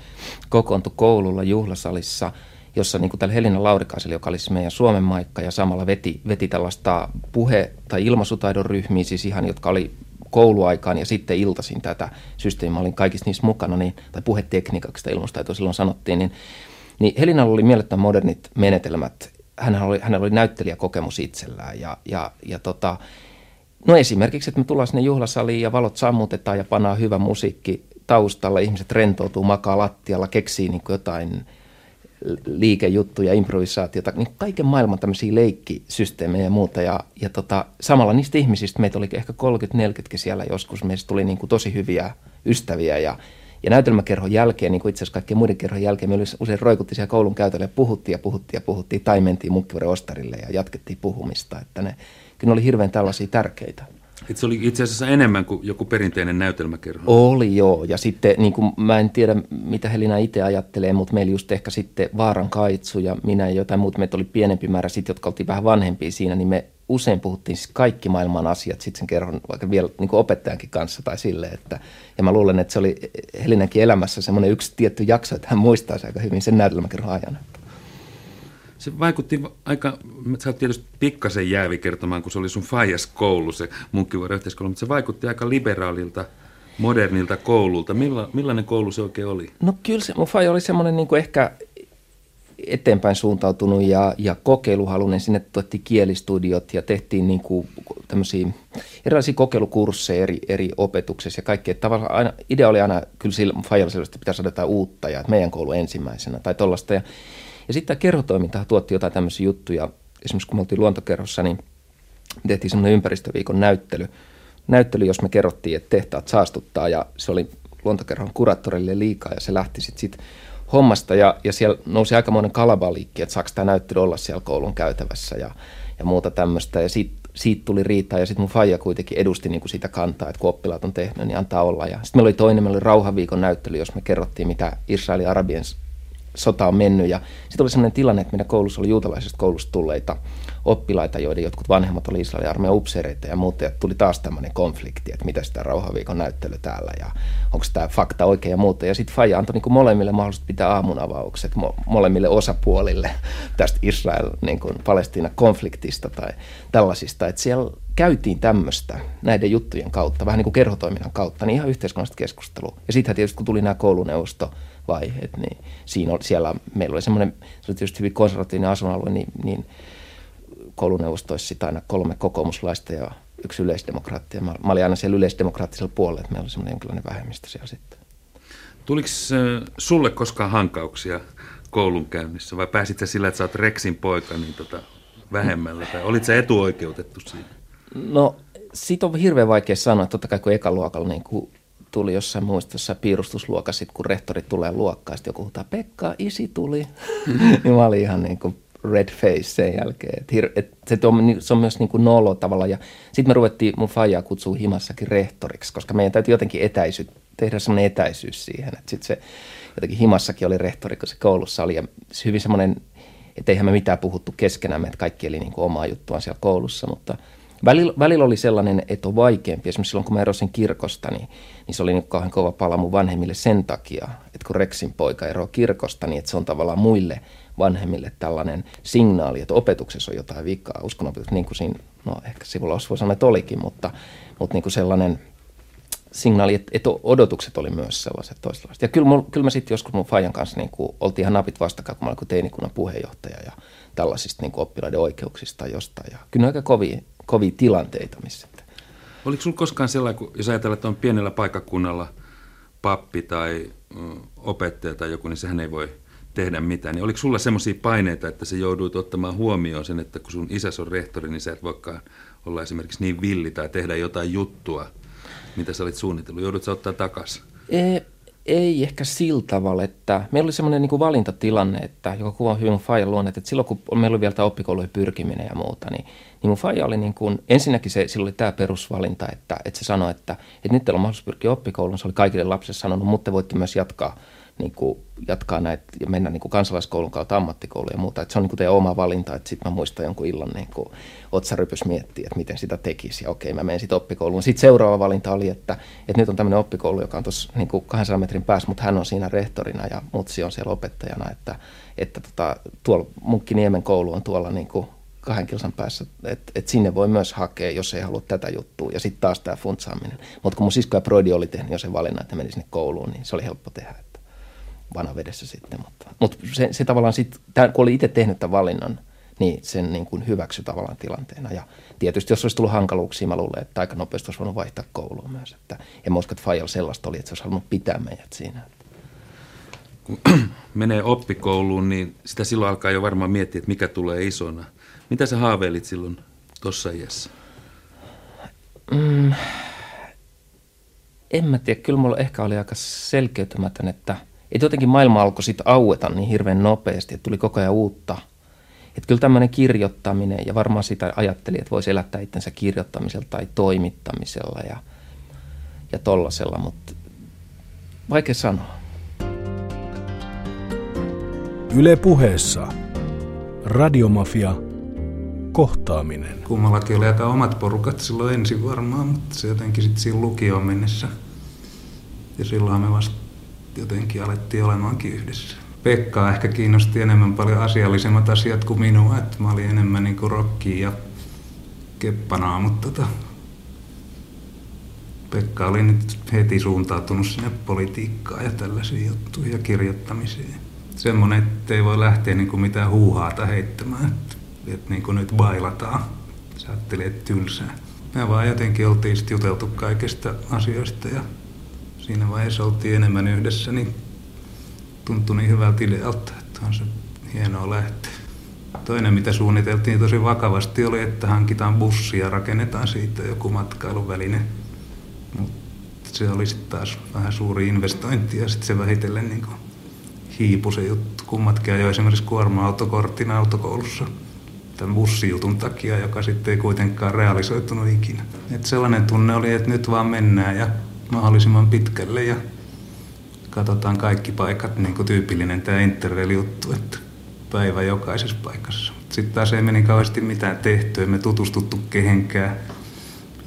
kokoontui koululla juhlasalissa, jossa niin kuin tällä Helina Laurikaisella, joka oli siis meidän Suomen maikka ja samalla veti, veti tällaista puhe- tai ilmaisutaidon ryhmiä, siis ihan, jotka oli kouluaikaan ja sitten iltaisin tätä systeemiä, olin kaikissa niissä mukana, niin, tai puhetekniikaksi sitä ilmustaitoa silloin sanottiin, niin, niin Helinalla oli mielettömän modernit menetelmät. Hänellä oli, hänellä oli näyttelijäkokemus itsellään ja, ja, ja tota, no esimerkiksi, että me tullaan sinne juhlasaliin ja valot sammutetaan ja pannaan hyvä musiikki taustalla, ihmiset rentoutuu, makaa lattialla, keksii niin jotain liikejuttuja, improvisaatiota, niin kaiken maailman tämmöisiä leikkisysteemejä ja muuta. Ja, ja tota, samalla niistä ihmisistä, meitä oli ehkä 30-40 siellä joskus, meistä tuli niin kuin tosi hyviä ystäviä ja, ja näytelmäkerhon jälkeen, niin kuin itse asiassa kaikkien muiden kerhon jälkeen, me usein roikutti siellä koulun käytölle ja puhuttiin ja puhuttiin ja puhuttiin, tai mentiin munkkivuoren ostarille ja jatkettiin puhumista. Että ne, kyllä ne oli hirveän tällaisia tärkeitä. Et se oli itse asiassa enemmän kuin joku perinteinen näytelmäkerho. Oli joo, ja sitten niin kuin, mä en tiedä mitä Helina itse ajattelee, mutta meillä just ehkä sitten Vaaran Kaitsu ja minä ja jotain muuta, meitä oli pienempi määrä sitten, jotka oltiin vähän vanhempia siinä, niin me usein puhuttiin siis kaikki maailman asiat sitten sen kerron vaikka vielä niin kuin opettajankin kanssa tai sille, että ja mä luulen, että se oli Helinäkin elämässä semmoinen yksi tietty jakso, että hän muistaisi aika hyvin sen näytelmäkerhon ajan se vaikutti aika, sä oot tietysti pikkasen jäävi kertomaan, kun se oli sun faijas koulu, se munkkivuoren yhteiskoulu, mutta se vaikutti aika liberaalilta, modernilta koululta. Milla, millainen koulu se oikein oli? No kyllä se, mun faija oli semmoinen niin kuin ehkä eteenpäin suuntautunut ja, ja kokeiluhalunen. Sinne tuotti kielistudiot ja tehtiin niin kuin tämmöisiä erilaisia kokeilukursseja eri, eri opetuksessa ja kaikki. Että tavallaan aina, idea oli aina kyllä sillä Fajalla että pitäisi saada jotain uutta ja että meidän koulu ensimmäisenä tai tollaista. Ja ja sitten kerhotoiminta tuotti jotain tämmöisiä juttuja. Esimerkiksi kun me oltiin luontokerhossa, niin tehtiin semmoinen ympäristöviikon näyttely. Näyttely, jos me kerrottiin, että tehtaat saastuttaa ja se oli luontokerhon kuraattorille liikaa ja se lähti sitten sit hommasta ja, ja siellä nousi aikamoinen kalabaliikki, että saako tämä näyttely olla siellä koulun käytävässä ja, ja muuta tämmöistä. Ja siitä, siitä tuli riitaa ja sitten mun faija kuitenkin edusti niin kuin sitä kantaa, että kun oppilaat on tehnyt, niin antaa olla. Ja sitten meillä oli toinen, meillä oli rauhaviikon näyttely, jos me kerrottiin, mitä Israelin Arabien sota on mennyt. Ja sitten oli sellainen tilanne, että meidän koulussa oli juutalaisesta koulusta tulleita oppilaita, joiden jotkut vanhemmat oli Israelin armeijan upseereita ja muuta. Ja tuli taas tämmöinen konflikti, että mitä sitä rauhaviikon näyttely täällä ja onko tämä fakta oikein ja muuta. Ja sitten Faija antoi niin molemmille mahdollisuus pitää aamunavaukset mo- molemmille osapuolille (laughs) tästä Israel-Palestiina-konfliktista niin tai tällaisista. Että siellä käytiin tämmöistä näiden juttujen kautta, vähän niin kuin kerhotoiminnan kautta, niin ihan yhteiskunnallista keskustelua. Ja sitten tietysti kun tuli nämä kouluneuvosto vaiheet, niin siinä oli, siellä meillä oli semmoinen, se oli tietysti hyvin konservatiivinen asuinalue, niin, niin kouluneuvostoissa aina kolme kokoomuslaista ja yksi yleisdemokraattia. Mä, mä olin aina siellä yleisdemokraattisella puolella, että meillä oli semmoinen jonkinlainen vähemmistö siellä sitten. Tuliko sulle koskaan hankauksia koulun käynnissä vai pääsit sä sillä, että sä oot Rexin poika niin tota, vähemmällä? Tai olit sä etuoikeutettu siinä? No, siitä on hirveän vaikea sanoa. Totta kai kun ekaluokalla niin kun tuli jossain muistossa piirustusluokassa, kun rehtori tulee luokkaan, sitten joku huutaa, Pekka, isi tuli. (laughs) niin mä olin ihan niin kuin red face sen jälkeen. Et, hir- et se, on, se on myös niin kuin nolo tavalla. Ja sitten me ruvettiin mun faijaa kutsua himassakin rehtoriksi, koska meidän täytyy jotenkin etäisy, tehdä semmoinen etäisyys siihen. Että sitten se jotenkin himassakin oli rehtori, kun se koulussa oli. Ja se hyvin semmoinen, että eihän me mitään puhuttu keskenämme, että kaikki eli niin kuin omaa juttuaan siellä koulussa, mutta – Välillä, välillä oli sellainen, että on vaikeampi. Esimerkiksi silloin, kun mä erosin kirkosta, niin, niin se oli niin kauhean kova pala mun vanhemmille sen takia, että kun Rexin poika eroaa kirkosta, niin että se on tavallaan muille vanhemmille tällainen signaali, että opetuksessa on jotain vikaa. Uskonnopetus, niin kuin siinä, no ehkä sivulla voi sanoa, että olikin, mutta, mutta niin kuin sellainen signaali, että, että odotukset oli myös sellaiset toisenlaiset. Ja kyllä, kyllä mä sitten joskus mun Fajan kanssa niin kuin, oltiin ihan napit vastakkain, kun mä olin teinikunnan puheenjohtaja ja tällaisista niin kuin oppilaiden oikeuksista jostain. Ja kyllä ne aika kovia kovia tilanteita. Missä. Oliko sinulla koskaan sellainen, kun, jos ajatellaan, että on pienellä paikakunnalla pappi tai opettaja tai joku, niin sehän ei voi tehdä mitään. Niin oliko sulla semmoisia paineita, että se jouduit ottamaan huomioon sen, että kun sun isäs on rehtori, niin sä et voikaan olla esimerkiksi niin villi tai tehdä jotain juttua, mitä sä olit suunnitellut. Joudut sä ottaa takaisin? Ei ehkä sillä tavalla, että meillä oli semmoinen niin valintatilanne, että, joka kuvaa hyvin Fajan luonne, että silloin kun meillä oli vielä tämä oppikoulujen pyrkiminen ja muuta, niin, niin mun Faija oli niin kuin, ensinnäkin se, sillä oli tämä perusvalinta, että, että se sanoi, että, että nyt teillä on mahdollisuus pyrkiä oppikouluun, se oli kaikille lapsille sanonut, mutta te voitte myös jatkaa niin kuin jatkaa näitä ja mennä niin kuin kansalaiskoulun kautta ammattikouluun ja muuta. Että se on niin kuin teidän oma valinta, että sitten mä muistan jonkun illan niin kuin otsarypys miettiä, että miten sitä tekisi ja okei, mä menen sitten oppikouluun. Sitten seuraava valinta oli, että, että nyt on tämmöinen oppikoulu, joka on tuossa niin kuin 200 metrin päässä, mutta hän on siinä rehtorina ja mutsi on siellä opettajana, että, että tota, tuolla Munkkiniemen koulu on tuolla niin kuin kahden kilsan päässä, että et sinne voi myös hakea, jos ei halua tätä juttua. Ja sitten taas tämä funtsaaminen. Mutta kun mun sisko ja Brody oli tehnyt jo sen valinnan, että meni sinne kouluun, niin se oli helppo tehdä. Että vanavedessä sitten. Mutta, mutta se, se tavallaan sitten, kun oli itse tehnyt tämän valinnan, niin sen niin kuin hyväksy tavallaan tilanteena. Ja tietysti jos olisi tullut hankaluuksia, mä luulen, että aika nopeasti olisi voinut vaihtaa koulua myös. Että, ja mä uskon, että Fajal sellaista oli, että se olisi halunnut pitää meidät siinä. Kun (clears throat) menee oppikouluun, niin sitä silloin alkaa jo varmaan miettiä, että mikä tulee isona. Mitä sä haaveilit silloin tuossa iässä? Mm, en mä tiedä, kyllä mulla ehkä oli aika selkeytymätön, että, että jotenkin maailma alkoi sitten aueta niin hirveän nopeasti, että tuli koko ajan uutta – että kyllä tämmöinen kirjoittaminen, ja varmaan sitä ajatteli, että voisi elättää itsensä kirjoittamisella tai toimittamisella ja, ja tollasella, mutta vaikea sanoa. Yle puheessa. Radiomafia. Kohtaaminen. Kummallakin oli aika omat porukat silloin ensin varmaan, mutta se jotenkin sitten siinä lukioon mennessä. Ja silloin me vasta jotenkin alettiin olemaankin yhdessä. Pekkaa ehkä kiinnosti enemmän paljon asiallisemmat asiat kuin minua, että mä olin enemmän niin kuin rockia ja keppanaa, mutta tota, Pekka oli nyt heti suuntautunut sinne politiikkaan ja tällaisiin juttuihin ja kirjoittamiseen. Semmoinen, että ei voi lähteä niin kuin mitään huuhaata heittämään, että, että niin kuin nyt bailataan. Sä ajattelin, että tylsää. Me vaan jotenkin oltiin sitten juteltu kaikista asioista ja siinä vaiheessa oltiin enemmän yhdessä, niin tuntui niin hyvältä idealta, että on se hienoa lähteä. Toinen, mitä suunniteltiin tosi vakavasti, oli, että hankitaan bussi ja rakennetaan siitä joku matkailuväline. Mutta se oli sitten taas vähän suuri investointi ja sitten se vähitellen niin hiipui se juttu. Kummatkin ajoi esimerkiksi kuorma-autokortin autokoulussa tämän bussijutun takia, joka sitten ei kuitenkaan realisoitunut ikinä. Et sellainen tunne oli, että nyt vaan mennään ja mahdollisimman pitkälle ja katsotaan kaikki paikat, niin kuin tyypillinen tämä Interrail-juttu, että päivä jokaisessa paikassa. Sitten taas ei meni kauheasti mitään tehty, emme tutustuttu kehenkään.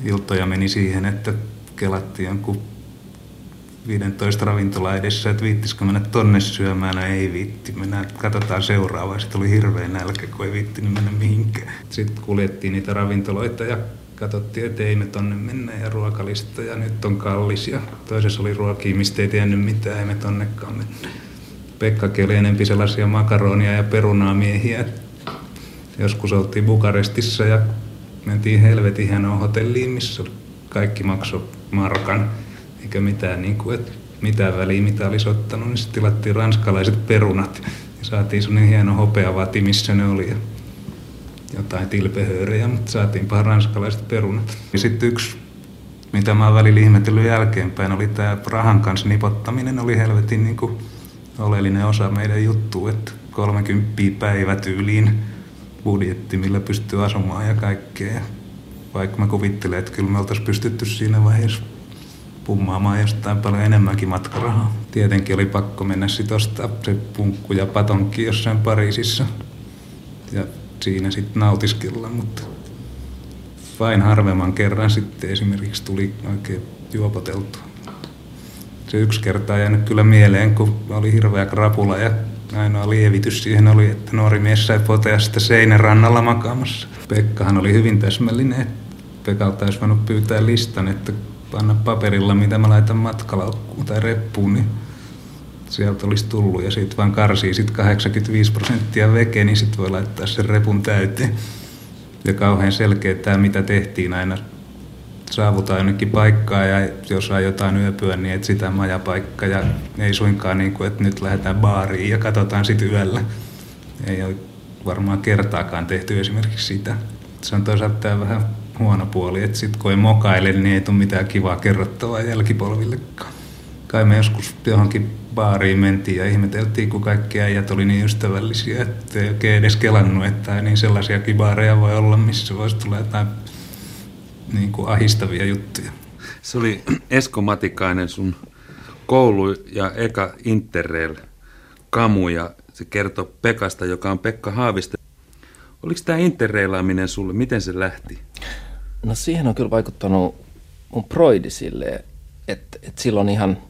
Iltoja meni siihen, että kelattiin jonkun 15 ravintola edessä, että viittisikö mennä tonne syömään, no ei viitti, mennään, katsotaan seuraavaa. Sitten oli hirveä nälkä, kun ei viittinyt mennä mihinkään. Sitten kuljettiin niitä ravintoloita ja katsottiin, että ei me tonne mennä ja ruokalista ja nyt on kallis ja toisessa oli ruokia, mistä ei tiennyt mitään, ei me tonnekaan mennä. Pekkakin oli enempi sellaisia makaronia ja perunaa miehiä. Joskus oltiin Bukarestissa ja mentiin helvetin hienoon hotelliin, missä kaikki maksoi markan, eikä mitään, niin kuin, että mitään väliä, mitä olisi ottanut, niin sitten tilattiin ranskalaiset perunat ja saatiin sellainen hieno hopeavati, missä ne oli. Ja jotain tilpehöörejä, mutta saatiinpa ranskalaiset perunat. Ja sitten yksi, mitä mä välillä ihmetellyt jälkeenpäin, oli tämä rahan kanssa nipottaminen, oli helvetin niin kuin oleellinen osa meidän juttu, että 30 päivätyyliin budjetti, millä pystyy asumaan ja kaikkea. Vaikka mä kuvittelen, että kyllä me oltaisiin pystytty siinä vaiheessa pummaamaan jostain paljon enemmänkin matkarahaa. Tietenkin oli pakko mennä sitten ostaa se punkku ja patonki jossain Pariisissa. Ja siinä sitten nautiskella, mutta vain harvemman kerran sitten esimerkiksi tuli oikein juopoteltua. Se yksi kerta on jäänyt kyllä mieleen, kun oli hirveä krapula ja ainoa lievitys siihen oli, että nuori mies sai potea sitä seinän rannalla makaamassa. Pekkahan oli hyvin täsmällinen, että Pekalta olisi voinut pyytää listan, että panna paperilla, mitä mä laitan matkalaukkuun tai reppuun, niin sieltä olisi tullut ja sitten vaan karsii sit 85 prosenttia vekeä, niin sitten voi laittaa sen repun täyteen. Ja kauhean selkeä tämä, mitä tehtiin aina. Saavutaan jonnekin paikkaa ja jos on jotain yöpyä, niin etsitään majapaikka ja ei suinkaan niin kuin, että nyt lähdetään baariin ja katsotaan sitten yöllä. Ei ole varmaan kertaakaan tehty esimerkiksi sitä. Se on toisaalta vähän huono puoli, että sitten kun ei mokaile, niin ei tule mitään kivaa kerrottavaa jälkipolvillekaan. Kai me joskus johonkin baariin mentiin ja ihmeteltiin, kun kaikki äijät oli niin ystävällisiä, että ei oikein edes kelannut, että niin sellaisiakin baareja voi olla, missä voisi tulla jotain niin kuin ahistavia juttuja. Se oli Esko Matikainen sun koulu ja eka Interrail kamu ja se kertoi Pekasta, joka on Pekka Haavista. Oliko tämä interreilaaminen sulle, miten se lähti? No siihen on kyllä vaikuttanut mun proidi silleen, että, että silloin ihan –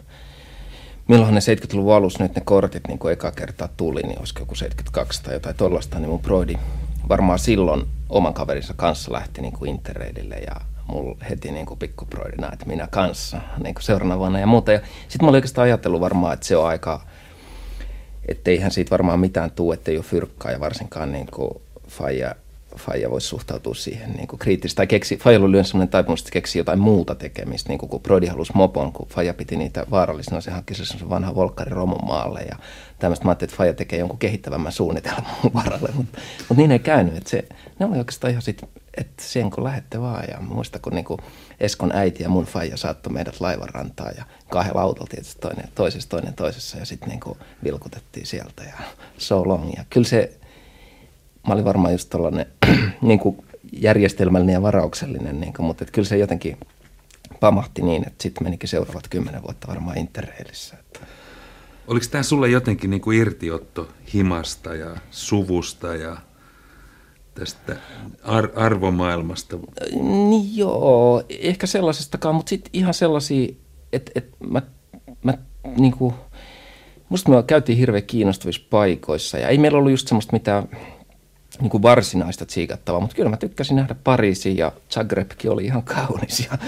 milloin ne 70-luvun alussa nyt ne kortit niin kuin eka kertaa tuli, niin olisiko joku 72 tai jotain tollasta, niin mun broidi varmaan silloin oman kaverinsa kanssa lähti niin kuin interreidille ja mulla heti niin kuin pikkuproidina, että minä kanssa niin kuin seuraavana vuonna ja muuta. Ja sitten mä olin oikeastaan ajatellut varmaan, että se on aika, että eihän siitä varmaan mitään tuu, ettei ole fyrkkaa ja varsinkaan niin kuin faija Faija voisi suhtautua siihen niin kuin kriittisesti. Tai keksi, Faija oli yleensä sellainen taipumus, että keksi jotain muuta tekemistä, niin kuin kun Brody halusi mopon, kun Faija piti niitä vaarallisena, se hankki se vanha volkkari romun maalle ja tämmöistä. Mä ajattelin, että Faija tekee jonkun kehittävämmän suunnitelman varalle, mutta, mutta niin ei käynyt. Että se, ne oli oikeastaan ihan sitten, että siihen kun lähette vaan ja muista kun niin kuin Eskon äiti ja mun Faija saattoi meidät laivarantaan ja kahdella autolla tietysti toinen toisessa, toinen toisessa ja sitten niin vilkutettiin sieltä ja so long. Ja kyllä se, mä olin varmaan just tällainen (clears throat) niin kuin järjestelmällinen ja varauksellinen, niin kuin, mutta kyllä se jotenkin pamahti niin, että sitten menikin seuraavat kymmenen vuotta varmaan Interrailissa. Että. Oliko tämä sulle jotenkin niin kuin irtiotto himasta ja suvusta ja tästä ar- arvomaailmasta? Niin joo, ehkä sellaisestakaan, mutta sitten ihan sellaisia, että, että mä, mä niin kuin, musta me käytiin hirveän kiinnostavissa paikoissa ja ei meillä ollut just semmoista mitään niin kuin varsinaista tsiikattavaa, mutta kyllä mä tykkäsin nähdä Pariisin ja Zagrebkin oli ihan kaunis ja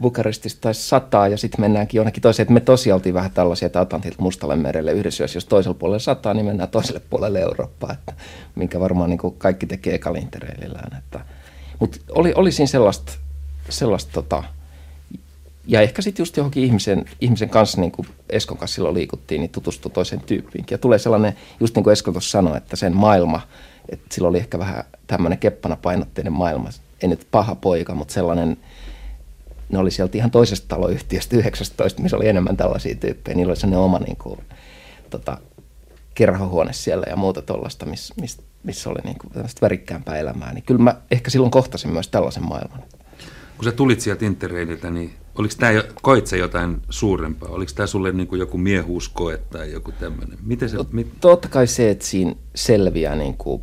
Bukarestista taisi sataa ja sitten mennäänkin jonnekin toiseen, että me tosiaan oltiin vähän tällaisia, että Atlantilta Mustalle merelle yhdessä, jos toisella puolella sataa, niin mennään toiselle puolelle Eurooppaa, että minkä varmaan niin kuin kaikki tekee kalintereillään. Mutta oli, oli siinä sellaista, sellaista tota, ja ehkä sitten just johonkin ihmisen, ihmisen kanssa, niin kuin Eskon kanssa silloin liikuttiin, niin tutustui toiseen tyyppiinkin. Ja tulee sellainen, just niin kuin Esko tuossa sanoi, että sen maailma – että sillä oli ehkä vähän tämmöinen keppana painotteinen maailma. Ei nyt paha poika, mutta sellainen, ne oli sieltä ihan toisesta taloyhtiöstä 19, missä oli enemmän tällaisia tyyppejä. Niillä oli sellainen oma niin kuin, tota, kerhohuone siellä ja muuta tuollaista, missä, missä, missä oli niin kuin värikkäämpää elämää. Niin kyllä mä ehkä silloin kohtasin myös tällaisen maailman. Kun sä tulit sieltä Interraililtä, niin oliko tämä, koit sä jotain suurempaa? Oliko tämä sulle niin kuin joku miehuuskoe tai joku tämmöinen? Miten se, mit... Totta kai se, että siinä selviää, niin kuin,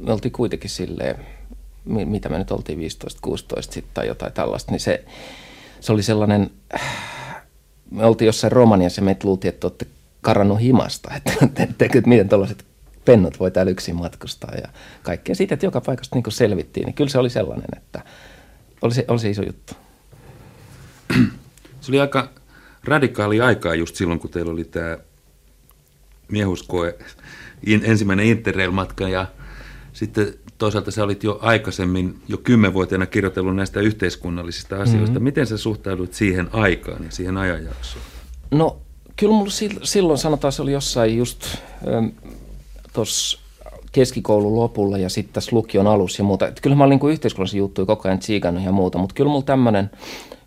me oltiin kuitenkin silleen, mitä me nyt oltiin 15-16 sitten tai jotain tällaista, niin se, se oli sellainen, me oltiin jossain Romaniassa ja me luultiin, että olette karannut himasta, (laughs) että, että, että, että miten tällaiset pennut voi täällä yksin matkustaa ja kaikkea. Siitä, että joka paikasta niin selvittiin, niin kyllä se oli sellainen, että oli se, oli se iso juttu. Se oli aika radikaali aikaa just silloin, kun teillä oli tämä miehuskoe, ensimmäinen Interrail-matka ja sitten toisaalta sä olit jo aikaisemmin, jo kymmenvuotiaana kirjoitellut näistä yhteiskunnallisista asioista. Mm-hmm. Miten sä suhtaudut siihen aikaan ja siihen ajanjaksoon? No kyllä mulla silloin sanotaan, se oli jossain just ähm, tuossa keskikoulun lopulla ja sitten tässä lukion alussa ja muuta. Kyllä mä olin niin yhteiskunnallisia juttuja koko ajan tsiikannut ja muuta, mutta kyllä mulla tämmöinen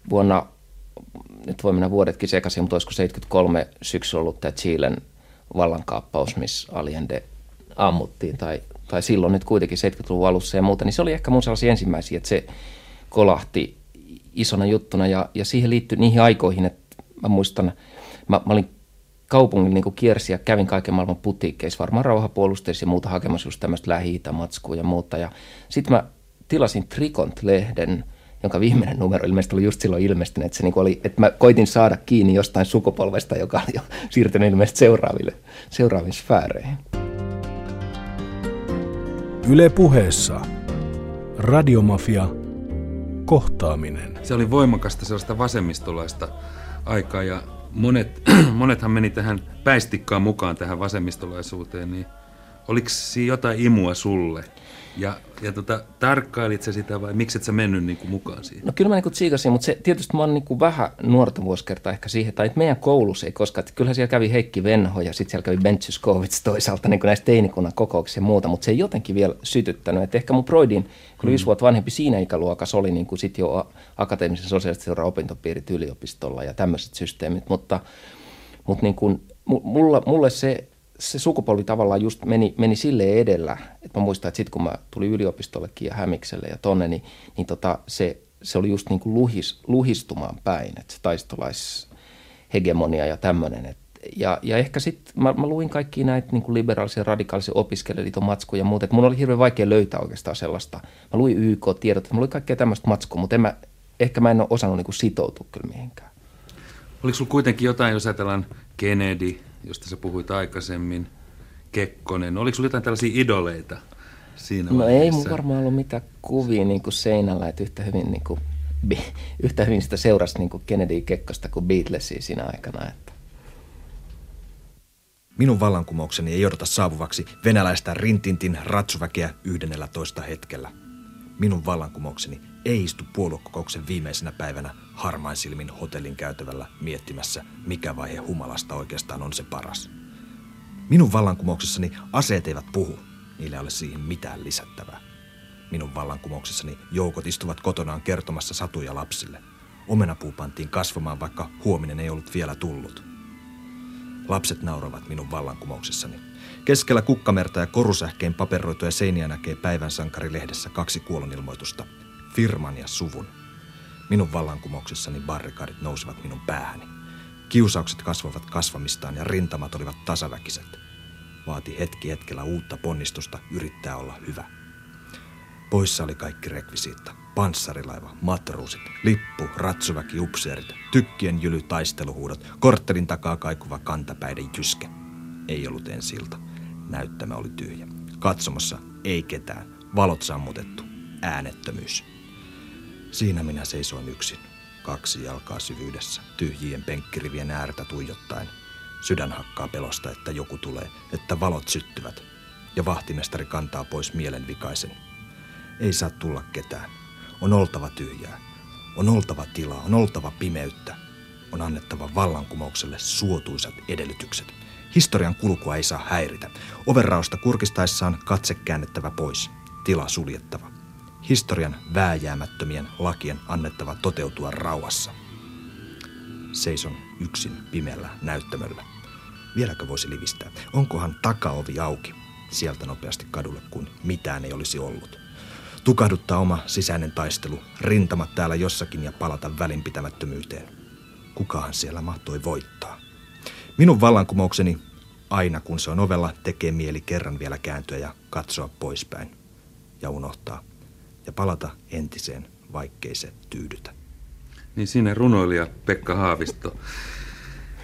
vuonna, nyt voi mennä vuodetkin sekaisin, mutta olisiko 73 syksy ollut tämä Chilen vallankaappaus, missä Allende ammuttiin tai, tai silloin nyt kuitenkin 70-luvun alussa ja muuta, niin se oli ehkä mun sellaisia ensimmäisiä, että se kolahti isona juttuna ja, ja siihen liittyi niihin aikoihin, että mä muistan, mä, mä olin kaupungin niin kiersi ja kävin kaiken maailman putiikkeissa, varmaan rauhapuolusteissa ja muuta hakemassa just tämmöistä lähi matskua ja muuta. Ja sitten mä tilasin Trikont-lehden, jonka viimeinen numero ilmeisesti oli just silloin ilmestynyt, että, se niin oli, että mä koitin saada kiinni jostain sukupolvesta, joka oli jo siirtynyt ilmeisesti seuraaville, seuraaviin sfääreihin. Yle puheessa. Radiomafia. Kohtaaminen. Se oli voimakasta sellaista vasemmistolaista aikaa ja monet, (clears throat) monethan meni tähän päistikkaan mukaan tähän vasemmistolaisuuteen, niin oliko jotain imua sulle? Ja, ja tota, tarkkailit sä sitä vai miksi et sä mennyt niin kuin mukaan siihen? No kyllä mä niin tsiikasin, mutta se, tietysti mä oon niin kuin vähän nuorta vuosikertaa ehkä siihen, tai että meidän koulussa ei koskaan, että kyllähän siellä kävi Heikki Venho ja sitten siellä kävi Ben toisaalta niin kuin näistä teinikunnan kokouksia ja muuta, mutta se ei jotenkin vielä sytyttänyt. Että ehkä mun Broidin, kun oli mm. vuotta vanhempi siinä ikäluokassa, oli niin kuin sit jo akateemisen sosiaalisesti seuraa opintopiirit yliopistolla ja tämmöiset systeemit, mutta, mutta niin kuin, mulla, mulle se se sukupolvi tavallaan just meni, meni sille edellä, että mä muistan, että sitten kun mä tulin yliopistollekin ja Hämikselle ja tonne, niin, niin tota, se, se oli just niin kuin luhis, luhistumaan päin, että se taistolaishegemonia ja tämmöinen. Ja, ja ehkä sitten mä, mä luin kaikki näitä niin kuin liberaalisia, radikaalisia opiskelijaliiton matskuja ja muuta. Mun oli hirveän vaikea löytää oikeastaan sellaista. Mä luin YK-tiedot, mä luin kaikkea tämmöistä matskua, mutta en mä, ehkä mä en ole osannut niin kuin sitoutua kyllä mihinkään. Oliko sulla kuitenkin jotain, jos ajatellaan Kennedy, josta sä puhuit aikaisemmin, Kekkonen. Oliko sinulla jotain tällaisia idoleita, siinä No vaiheessa? ei mun varmaan ollut mitään kuvia niin kuin seinällä, että yhtä hyvin, niin kuin, (laughs) yhtä hyvin sitä seurasi niin kuin Kennedy Kekkosta kuin Beatlesia siinä aikana. Että. Minun vallankumoukseni ei odota saapuvaksi venäläistä rintintin ratsuväkeä 11 hetkellä. Minun vallankumoukseni ei istu puoluekokouksen viimeisenä päivänä harmain silmin hotellin käytävällä miettimässä, mikä vaihe humalasta oikeastaan on se paras. Minun vallankumouksessani aseet eivät puhu, niillä ei ole siihen mitään lisättävää. Minun vallankumouksessani joukot istuvat kotonaan kertomassa satuja lapsille. Omenapuu pantiin kasvamaan, vaikka huominen ei ollut vielä tullut. Lapset nauravat minun vallankumouksessani. Keskellä kukkamerta ja korusähkeen paperoituja seiniä näkee päivän sankarilehdessä kaksi kuolonilmoitusta. Firman ja suvun. Minun vallankumouksessani barrikadit nousivat minun päähäni. Kiusaukset kasvavat kasvamistaan ja rintamat olivat tasaväkiset. Vaati hetki hetkellä uutta ponnistusta yrittää olla hyvä. Poissa oli kaikki rekvisiitta. Panssarilaiva, matruusit, lippu, ratsuväki, upseerit, tykkien jyly, taisteluhuudot, korttelin takaa kaikuva kantapäiden jyske. Ei ollut ensilta. Näyttämä oli tyhjä. Katsomossa ei ketään. Valot sammutettu. Äänettömyys. Siinä minä seisoin yksin. Kaksi jalkaa syvyydessä, tyhjien penkkirivien äärtä tuijottaen. Sydän hakkaa pelosta, että joku tulee, että valot syttyvät. Ja vahtimestari kantaa pois mielenvikaisen. Ei saa tulla ketään. On oltava tyhjää. On oltava tilaa, on oltava pimeyttä. On annettava vallankumoukselle suotuisat edellytykset. Historian kulkua ei saa häiritä. Overrausta kurkistaessaan katse käännettävä pois. Tila suljettava. Historian vääjäämättömien lakien annettava toteutua rauhassa. Seison yksin pimeällä näyttämöllä. Vieläkö voisi livistää? Onkohan takaovi auki? Sieltä nopeasti kadulle, kun mitään ei olisi ollut. Tukahduttaa oma sisäinen taistelu, rintamat täällä jossakin ja palata välinpitämättömyyteen. Kukahan siellä mahtoi voittaa? Minun vallankumoukseni, aina kun se on ovella, tekee mieli kerran vielä kääntyä ja katsoa poispäin. Ja unohtaa. Ja palata entiseen, vaikkei se tyydytä. Niin siinä runoilija Pekka Haavisto.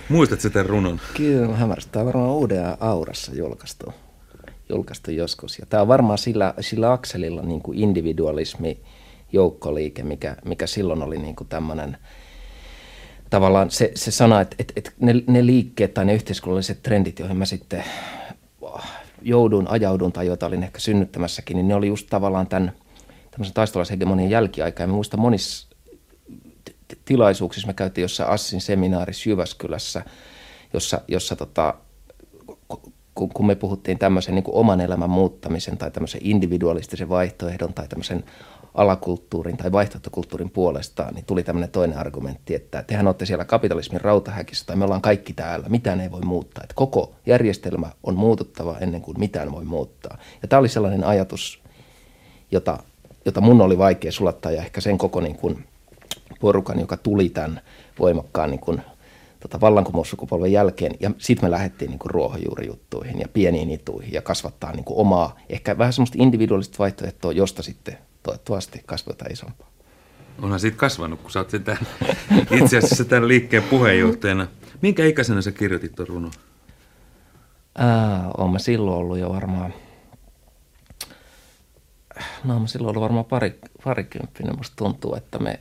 Muistatko tämän runon? Kyllä, hämäristä. Tämä on varmaan uuden aurassa julkaistu, julkaistu joskus. Ja tämä on varmaan sillä, sillä akselilla niin kuin individualismi, joukkoliike, mikä, mikä silloin oli niin kuin tämmöinen tavallaan se, se sana, että, että, että ne, ne liikkeet tai ne yhteiskunnalliset trendit, joihin mä sitten joudun, ajaudun tai joita olin ehkä synnyttämässäkin, niin ne oli just tavallaan tämän tämmöisen taistolaishegemonian jälkiaikaa. Ja mä muistan monissa tilaisuuksissa, me käytiin jossain Assin seminaarissa Jyväskylässä, jossa, jossa tota, kun, kun me puhuttiin tämmöisen niin oman elämän muuttamisen tai tämmöisen individualistisen vaihtoehdon tai tämmöisen alakulttuurin tai vaihtoehtokulttuurin puolestaan, niin tuli tämmöinen toinen argumentti, että tehän olette siellä kapitalismin rautahäkissä tai me ollaan kaikki täällä, mitään ei voi muuttaa. Että koko järjestelmä on muututtava ennen kuin mitään voi muuttaa. Ja tämä oli sellainen ajatus, jota, jota mun oli vaikea sulattaa ja ehkä sen koko niin kuin porukan, joka tuli tämän voimakkaan niin kuin, tota, vallankumoussukupolven jälkeen. Ja sitten me lähdettiin niin ruohonjuurijuttuihin ja pieniin ituihin ja kasvattaa niin kuin omaa, ehkä vähän semmoista individuaalista vaihtoehtoa, josta sitten toivottavasti kasvataan isompaa. Onhan siitä kasvanut, kun sä oot tämän, (laughs) itse asiassa tämän liikkeen puheenjohtajana. Minkä ikäisenä sä kirjoitit tuon runon? Ää, oon mä silloin ollut jo varmaan, no mä silloin ollut varmaan pari, parikymppinen. Musta tuntuu, että me,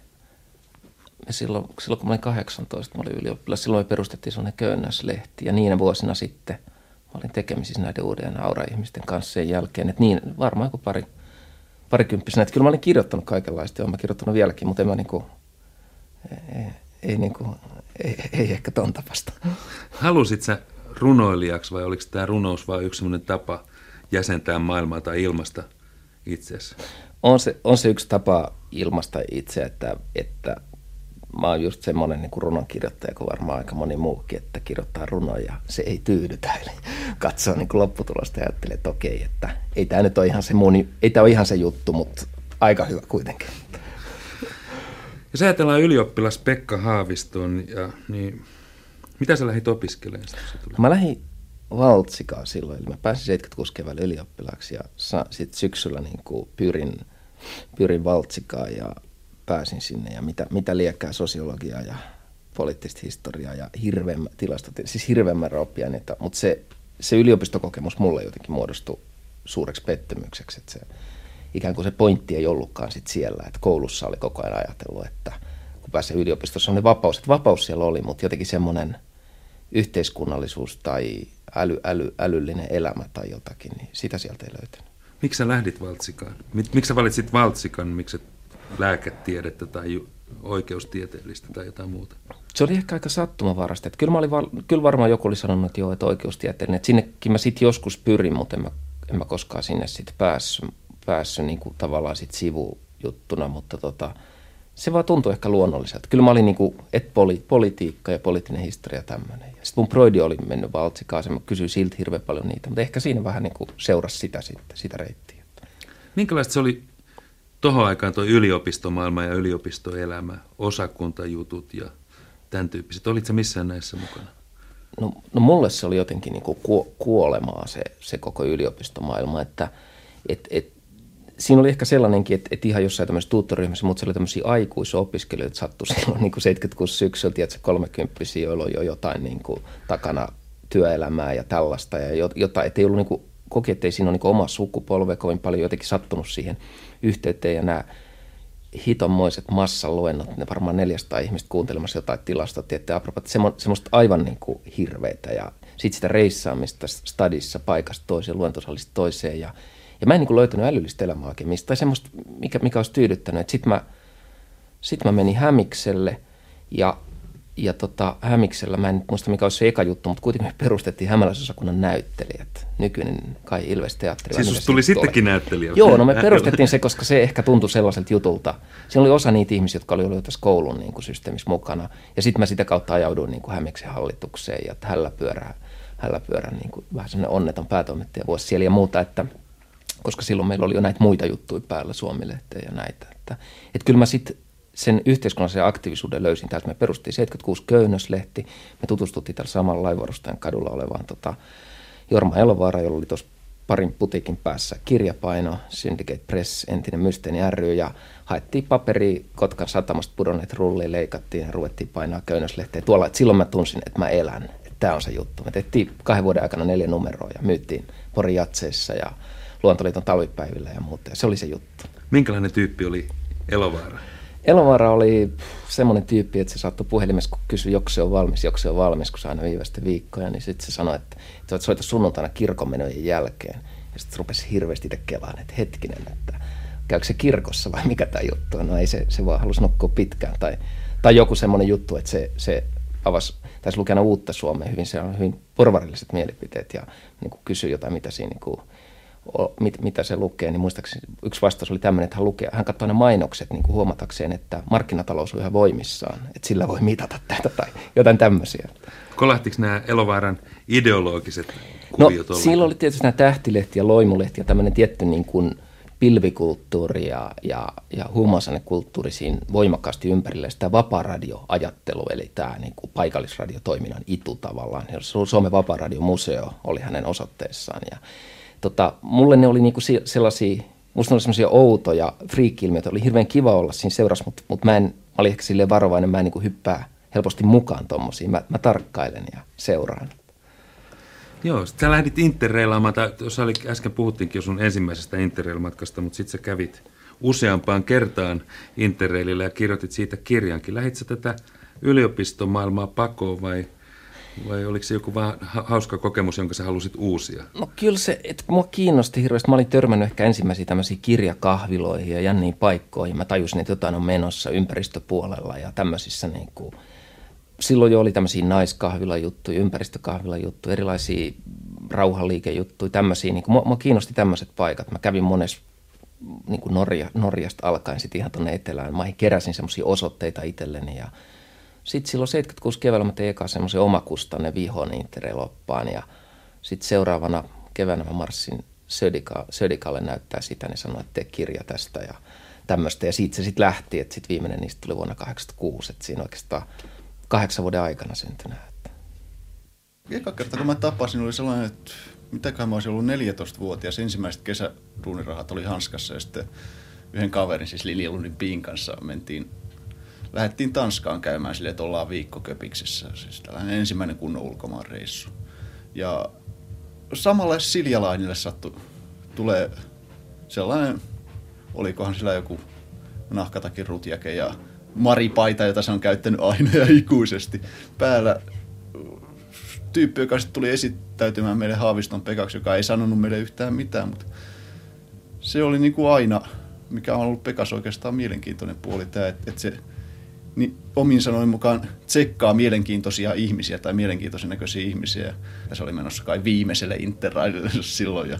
me silloin, silloin, kun mä olin 18, mä olin ylioppilas, silloin me perustettiin sellainen köynnöslehti. Ja niinä vuosina sitten mä olin tekemisissä näiden uuden aura-ihmisten kanssa sen jälkeen. Että niin, varmaan joku pari, parikymppisenä. Että kyllä mä olin kirjoittanut kaikenlaista, olen mä kirjoittanut vieläkin, mutta en mä niinku, ei, ei, niinku, ei, ei ehkä ton tapasta. Halusit sä runoilijaksi vai oliko tämä runous vain yksi sellainen tapa jäsentää maailmaa tai ilmasta itseäsi? On se, on se yksi tapa ilmasta itse, että, että mä oon just semmoinen niin runonkirjoittaja kuin varmaan aika moni muukin, että kirjoittaa runoja ja se ei tyydytä. Eli katsoo niin kuin lopputulosta ja ajattelee, että okei, että ei tämä nyt ole ihan se, mun, ei tämä ole ihan se juttu, mutta aika hyvä kuitenkin. Jos ajatellaan ylioppilas Pekka Haaviston, ja, niin mitä sä lähdit opiskelemaan? Mä lähdin Valtsikaa silloin, eli mä pääsin 76 keväällä ylioppilaaksi ja sitten syksyllä niin kuin pyrin, pyrin Valtsikaan ja pääsin sinne ja mitä, mitä liekkää sosiologiaa ja poliittista historiaa ja hirveämmä tilastot, siis hirveämmä oppiaineita, mutta se, se yliopistokokemus mulle jotenkin muodostui suureksi pettymykseksi. Että se, ikään kuin se pointti ei ollutkaan sit siellä, että koulussa oli koko ajan ajatellut, että kun pääsee yliopistossa on ne vapaus, että vapaus siellä oli, mutta jotenkin semmoinen yhteiskunnallisuus tai äly, äly, älyllinen elämä tai jotakin, niin sitä sieltä ei löytynyt. Miksi sä lähdit Valtsikaan? Miksi sä valitsit Valtsikan, miksi lääketiedettä tai oikeustieteellistä tai jotain muuta? Se oli ehkä aika sattumavarasta. Että kyllä, mä olin, kyllä varmaan joku oli sanonut, että joo, että oikeustieteellinen. Että sinnekin mä sitten joskus pyrin, mutta en mä, en mä koskaan sinne sitten päässyt, päässyt niin kuin tavallaan sit sivujuttuna. Mutta tota, se vaan tuntui ehkä luonnolliselta. Kyllä mä olin niin kuin, et poli, politiikka ja poliittinen historia tämmöinen. Sitten mun broidi oli mennyt valtsikaan, mä kysyin siltä hirveän paljon niitä, mutta ehkä siinä vähän niin kuin seurasi sitä sitten, sitä reittiä. Minkälaista se oli tuohon aikaan tuo yliopistomaailma ja yliopistoelämä, osakuntajutut ja tämän tyyppiset? Olitko missään näissä mukana? No, no mulle se oli jotenkin niin kuin kuolemaa se, se koko yliopistomaailma, että et, et, siinä oli ehkä sellainenkin, että, että ihan jossain tämmöisessä tuuttoryhmässä, mutta se oli tämmöisiä aikuisopiskelijoita sattui silloin niin kuin 76 syksyllä, tiedätkö, 30 joilla on jo jotain niin kuin, takana työelämää ja tällaista, ja jota, että ei ollut niin kuin, koki, että ei siinä ole niin oma sukupolve kovin paljon jotenkin sattunut siihen yhteyteen, ja nämä hitonmoiset massaluennot, ne varmaan 400 ihmistä kuuntelemassa jotain tilastoa, että apropo, semmoista aivan niin kuin hirveitä, ja sitten sitä reissaamista stadissa paikasta toiseen, luentosalista toiseen, ja ja mä en niin löytänyt älyllistä elämää oikein mistä, tai semmoista, mikä, mikä olisi tyydyttänyt. Sitten mä, sit mä menin Hämikselle, ja, ja tota, Hämiksellä, mä en muista mikä olisi se eka juttu, mutta kuitenkin me perustettiin Hämäläisosakunnan näyttelijät. Nykyinen kai Ilves Teatteri. Siis tuli sittenkin näyttelijä? Joo, no me (laughs) perustettiin se, koska se ehkä tuntui sellaiselta jutulta. Siinä oli osa niitä ihmisiä, jotka oli ollut tässä koulun niin kuin systeemissä mukana. Ja sitten mä sitä kautta ajauduin niin kuin Hämiksen hallitukseen ja hällä pyörää, hällä pyörää niin kuin vähän sellainen onneton päätoimittaja vuosi siellä ja muuta, että – koska silloin meillä oli jo näitä muita juttuja päällä Suomi-lehteen ja näitä. Että, että kyllä mä sitten sen yhteiskunnallisen aktiivisuuden löysin täältä. Me perustiin 76 Köynnöslehti. Me tutustuttiin täällä samalla laivarustajan kadulla olevaan tota, Jorma Elovaara, jolla oli tuossa parin putikin päässä kirjapaino, Syndicate Press, entinen Mysteeni ry, ja haettiin paperi Kotkan satamasta pudonneet rulliin, leikattiin ja ruvettiin painaa köynnöslehteä tuolla. Et silloin mä tunsin, että mä elän, tämä on se juttu. Me tehtiin kahden vuoden aikana neljä numeroa ja myytiin Porin jatseissa ja Luontoliiton talvipäivillä ja muuta. Ja se oli se juttu. Minkälainen tyyppi oli Elovaara? Elovaara oli semmoinen tyyppi, että se saattoi puhelimessa, kun kysyi, joko se on valmis, joko se on valmis, kun se aina viivästi viikkoja, niin sitten se sanoi, että, että soita sunnuntaina kirkonmenojen jälkeen. Ja sitten rupesi hirveästi itse kelaan, että hetkinen, että käykö se kirkossa vai mikä tämä juttu on. No ei se, se vaan halusi nukkua pitkään. Tai, tai joku semmoinen juttu, että se, se avasi, taisi lukea uutta Suomea hyvin, se on hyvin porvarilliset mielipiteet ja niin kysyi jotain, mitä siinä niin kuin, mit, mitä se lukee, niin muistaakseni yksi vastaus oli tämmöinen, että hän, lukee, hän katsoi ne mainokset niin kuin huomatakseen, että markkinatalous on yhä voimissaan, että sillä voi mitata tätä tai jotain tämmöisiä. Kolahtiko nämä Elovaaran ideologiset no, kuviot? No, siellä oli tietysti nämä tähtilehti ja loimulehti ja tämmöinen tietty niin kuin pilvikulttuuri ja, ja, ja huumausainekulttuuri siinä voimakkaasti ympärillä. Sitä vapaa-radioajattelu, eli tämä niin kuin paikallisradiotoiminnan itu tavallaan. Suomen vapaa-radiomuseo oli hänen osoitteessaan ja tota, mulle ne oli niinku sellaisia, musta ne oli sellaisia outoja friikki-ilmiöitä. Oli hirveän kiva olla siinä seurassa, mutta, mutta mä, en, mä olin ehkä silleen varovainen, mä en niinku hyppää helposti mukaan tommosiin. Mä, mä tarkkailen ja seuraan. Joo, sä lähdit interreilaamaan, tai tuossa oli, äsken puhuttiinkin jo sun ensimmäisestä interrail-matkasta, mutta sitten sä kävit useampaan kertaan interreilillä ja kirjoitit siitä kirjankin. Lähit sä tätä yliopistomaailmaa pakoon vai – vai oliko se joku vähän hauska kokemus, jonka sä halusit uusia? No kyllä se, että mua kiinnosti hirveästi. Mä olin törmännyt ehkä ensimmäisiä tämmöisiä kirjakahviloihin ja jänniin paikkoihin. Mä tajusin, että jotain on menossa ympäristöpuolella ja tämmöisissä niin kuin, silloin jo oli tämmöisiä naiskahvilajuttuja, ympäristökahvilajuttuja, erilaisia rauhanliikejuttuja, tämmöisiä. Niin kuin, mua, mua kiinnosti tämmöiset paikat. Mä kävin monessa niin kuin Norja, Norjasta alkaen sitten ihan tuonne etelään. Mä keräsin semmoisia osoitteita itselleni ja – sitten silloin 76 keväällä mä tein eka semmoisen omakustanne vihon Interreloppaan ja sitten seuraavana keväänä mä marssin Södika, Södikalle näyttää sitä, niin sanoi, että tee kirja tästä ja tämmöistä. Ja siitä se sitten lähti, että sitten viimeinen niistä tuli vuonna 86, että siinä oikeastaan kahdeksan vuoden aikana syntynyt. Eka kerta kun mä tapasin, oli sellainen, että mitäkään mä olisin ollut 14-vuotias. Ensimmäiset kesäduunirahat oli hanskassa ja sitten yhden kaverin, siis Lili Lundin Piin kanssa mentiin lähdettiin Tanskaan käymään sille, että ollaan viikko Köpiksessä. Siis tällainen ensimmäinen kunnon ulkomaan reissu. Ja samalle Siljalainille sattui tulee sellainen, olikohan sillä joku nahkatakin rutjake ja maripaita, jota se on käyttänyt aina ja ikuisesti päällä. Tyyppi, joka sitten tuli esittäytymään meille Haaviston Pekaksi, joka ei sanonut meille yhtään mitään, mutta se oli niin kuin aina, mikä on ollut Pekas oikeastaan mielenkiintoinen puoli, tämä, että, että se niin omin sanoin mukaan tsekkaa mielenkiintoisia ihmisiä tai mielenkiintoisen näköisiä ihmisiä. Ja se oli menossa kai viimeiselle interraidille (laughs) silloin. Ja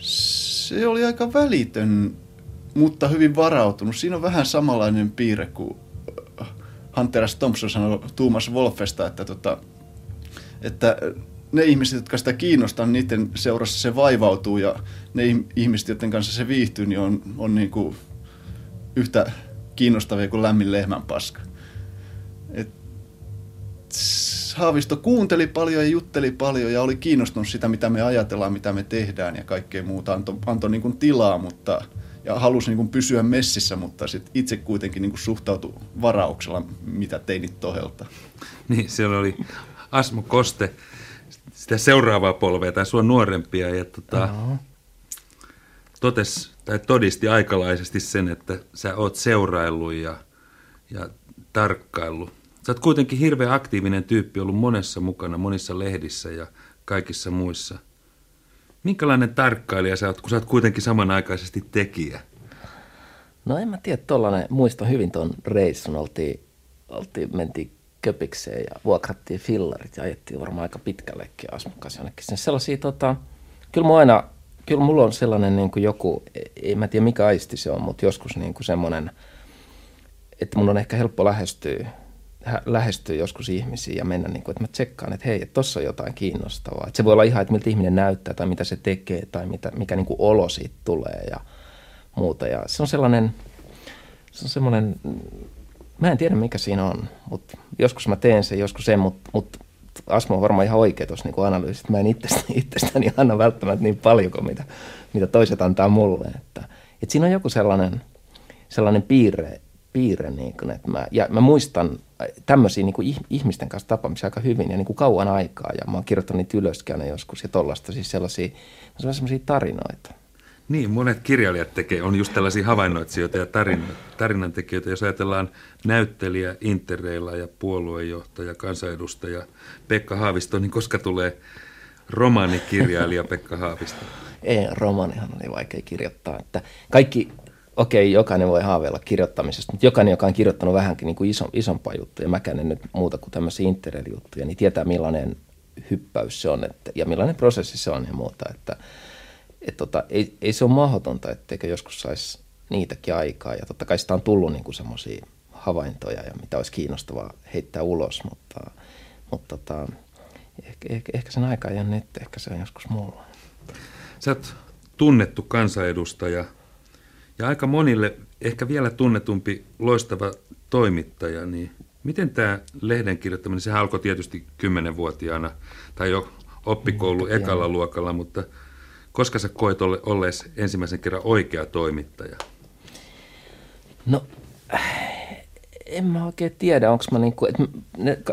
se oli aika välitön, mutta hyvin varautunut. Siinä on vähän samanlainen piirre kuin Hunter S. Thompson sanoi Thomas Wolfesta, että, tota, että ne ihmiset, jotka sitä kiinnostaa, niiden seurassa se vaivautuu ja ne ihmiset, joiden kanssa se viihtyy, niin on, on niin kuin yhtä kiinnostavia kuin lämmin lehmän paska. Et Haavisto kuunteli paljon ja jutteli paljon ja oli kiinnostunut sitä, mitä me ajatellaan, mitä me tehdään ja kaikkea muuta. Antoi anto niin kuin tilaa mutta, ja halusi niin kuin pysyä messissä, mutta sit itse kuitenkin niin kuin suhtautui varauksella, mitä teinit tohelta. (laughs) Niin, siellä oli Asmo Koste, sitä seuraavaa polvea tai sua nuorempia ja tota, uh-huh. totes, tai todisti aikalaisesti sen, että sä oot seuraillut ja, ja tarkkaillut. Sä oot kuitenkin hirveän aktiivinen tyyppi, ollut monessa mukana, monissa lehdissä ja kaikissa muissa. Minkälainen tarkkailija sä oot, kun sä oot kuitenkin samanaikaisesti tekijä? No en mä tiedä, tollanen, muistan hyvin tuon reissun, oltiin, oltiin, mentiin köpikseen ja vuokrattiin fillarit ja ajettiin varmaan aika pitkällekin Asmukas jonnekin. Sellaisia, tota, kyllä mä aina kyllä mulla on sellainen niin kuin joku, ei mä tiedä mikä aisti se on, mutta joskus niin kuin semmoinen, että mun on ehkä helppo lähestyä, lähestyä joskus ihmisiä ja mennä, niin kuin, että mä tsekkaan, että hei, että tossa on jotain kiinnostavaa. Että se voi olla ihan, että miltä ihminen näyttää tai mitä se tekee tai mitä, mikä niin kuin olo siitä tulee ja muuta. Ja se on sellainen, se on semmoinen, mä en tiedä mikä siinä on, mutta joskus mä teen sen, joskus sen, mutta, mutta Asmo on varmaan ihan oikea tuossa niin analyysissä. Mä en itsestäni, (laughs) itsestäni anna välttämättä niin paljon kuin mitä, mitä toiset antaa mulle. Että, että siinä on joku sellainen, sellainen piirre, piirre niin kuin, että mä, ja mä muistan tämmöisiä niin kuin ihmisten kanssa tapaamisia aika hyvin ja niin kuin kauan aikaa. Ja mä oon kirjoittanut niitä ylöskään joskus ja tollasta, siis sellaisia, sellaisia tarinoita. Niin, monet kirjailijat tekee, on just tällaisia havainnoitsijoita ja tarin, tarinantekijöitä. Jos ajatellaan näyttelijä, interreilla ja puoluejohtaja, kansanedustaja Pekka Haavisto, niin koska tulee romaanikirjailija Pekka Haavisto? Ei, romaanihan oli vaikea kirjoittaa. Että kaikki, okei, okay, jokainen voi haaveilla kirjoittamisesta, mutta jokainen, joka on kirjoittanut vähänkin niin kuin iso, isompaa juttuja, mäkään en nyt muuta kuin tämmöisiä interreil-juttuja, niin tietää millainen hyppäys se on että, ja millainen prosessi se on ja muuta. Että, et tota, ei, ei se ole mahdotonta, etteikö joskus saisi niitäkin aikaa. Ja totta kai sitä on tullut niin semmoisia havaintoja ja mitä olisi kiinnostavaa heittää ulos, mutta, mutta tota, ehkä, ehkä, ehkä sen aika ei ole nyt, ehkä se on joskus mulla. Sä oot tunnettu kansanedustaja ja aika monille ehkä vielä tunnetumpi loistava toimittaja, niin miten tämä lehden kirjoittaminen, sehän alkoi tietysti kymmenenvuotiaana tai jo oppikoulu ekalla luokalla, mutta – koska sä koet olle, ollees ensimmäisen kerran oikea toimittaja? No, en mä oikein tiedä, onko mä niinku, että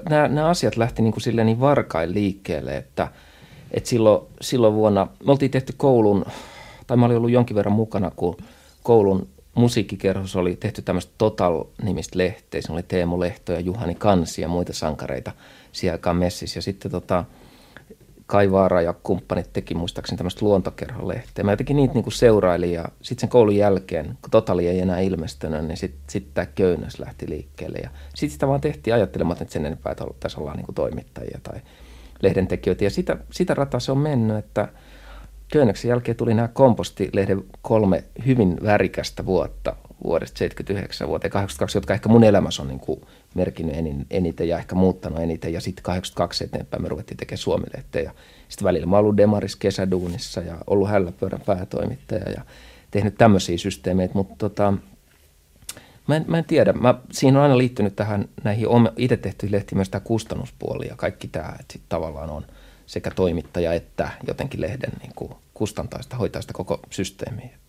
nämä, asiat lähti niinku silleen niin varkain liikkeelle, että, että silloin, silloin vuonna, me oltiin tehty koulun, tai mä olin ollut jonkin verran mukana, kun koulun musiikkikerhos oli tehty tämmöistä Total-nimistä lehteä. Se oli Teemu Lehto ja Juhani Kansi ja muita sankareita siellä aikaan messissä. Ja sitten tota, Kai Vaara ja kumppanit teki muistaakseni tämmöistä luontokerholehteä. Mä jotenkin niitä niinku seurailin ja sitten sen koulun jälkeen, kun Totali ei enää ilmestynyt, niin sitten sit tämä köynnös lähti liikkeelle. Ja sitten sitä vaan tehtiin ajattelematta, että sen enempää tässä ollaan niinku toimittajia tai lehdentekijöitä. Ja sitä, sitä rataa se on mennyt, että köynnöksen jälkeen tuli nämä kompostilehden kolme hyvin värikästä vuotta vuodesta 79 vuoteen 82, jotka ehkä mun elämässä on niin kuin merkinnyt eniten ja ehkä muuttanut eniten. Ja sitten 82 eteenpäin me ruvettiin tekemään suomi Ja sitten välillä mä ollut Demaris kesäduunissa ja ollut Hälläpöydän päätoimittaja ja tehnyt tämmöisiä systeemeitä, mutta tota, mä, en, mä en tiedä. Mä, siinä on aina liittynyt tähän näihin itse tehtyihin lehtiin myös tämä kustannuspuoli ja kaikki tämä, että sitten tavallaan on sekä toimittaja että jotenkin lehden niin kuin hoitaa sitä koko systeemiä.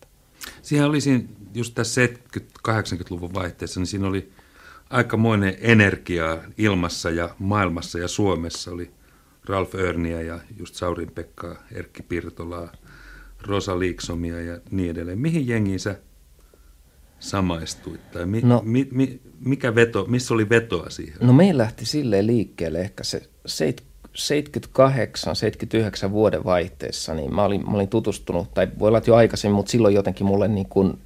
Siihen oli siinä, just tässä 70-80-luvun vaihteessa, niin siinä oli aikamoinen energia ilmassa ja maailmassa ja Suomessa. Oli Ralf Örniä ja just Saurin Pekka, Erkki Pirtolaa, Rosa Liiksomia ja niin edelleen. Mihin jengiin sä samaistuit? Tai mi, no, mi, mi, mikä veto, missä oli vetoa siihen? No meillä lähti silleen liikkeelle ehkä se 78-79 vuoden vaihteessa, niin mä olin, mä olin tutustunut, tai voi olla jo aikaisemmin, mutta silloin jotenkin mulle niin kuin –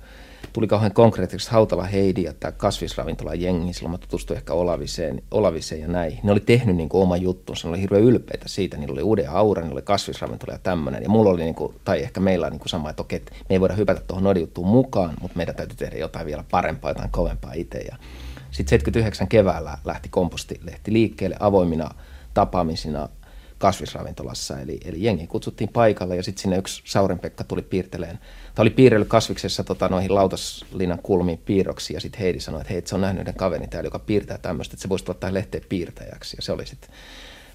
tuli kauhean konkreettisesti Hautala Heidi ja tämä kasvisravintola jengi, silloin mä tutustuin ehkä Olaviseen, Olaviseen ja näin. Ne oli tehnyt niin kuin oma juttunsa, ne oli hirveän ylpeitä siitä, niillä oli uuden aura, niillä oli kasvisravintola ja tämmöinen. Ja mulla oli, niin kuin, tai ehkä meillä on niin kuin sama, että okei, me ei voida hypätä tuohon nodijuttuun mukaan, mutta meidän täytyy tehdä jotain vielä parempaa, jotain kovempaa itse. Ja sitten 79 keväällä lähti kompostilehti liikkeelle avoimina tapaamisina kasvisravintolassa, eli, eli jengi kutsuttiin paikalle ja sitten sinne yksi Sauren Pekka tuli piirteleen Tämä oli piirrellyt kasviksessa tota, noihin lautaslinnan kulmiin piirroksi ja sitten Heidi sanoi, että hei, se on nähnyt yhden kaverin täällä, joka piirtää tämmöistä, että se voisi tuottaa lehteen piirtäjäksi. Ja se oli sitten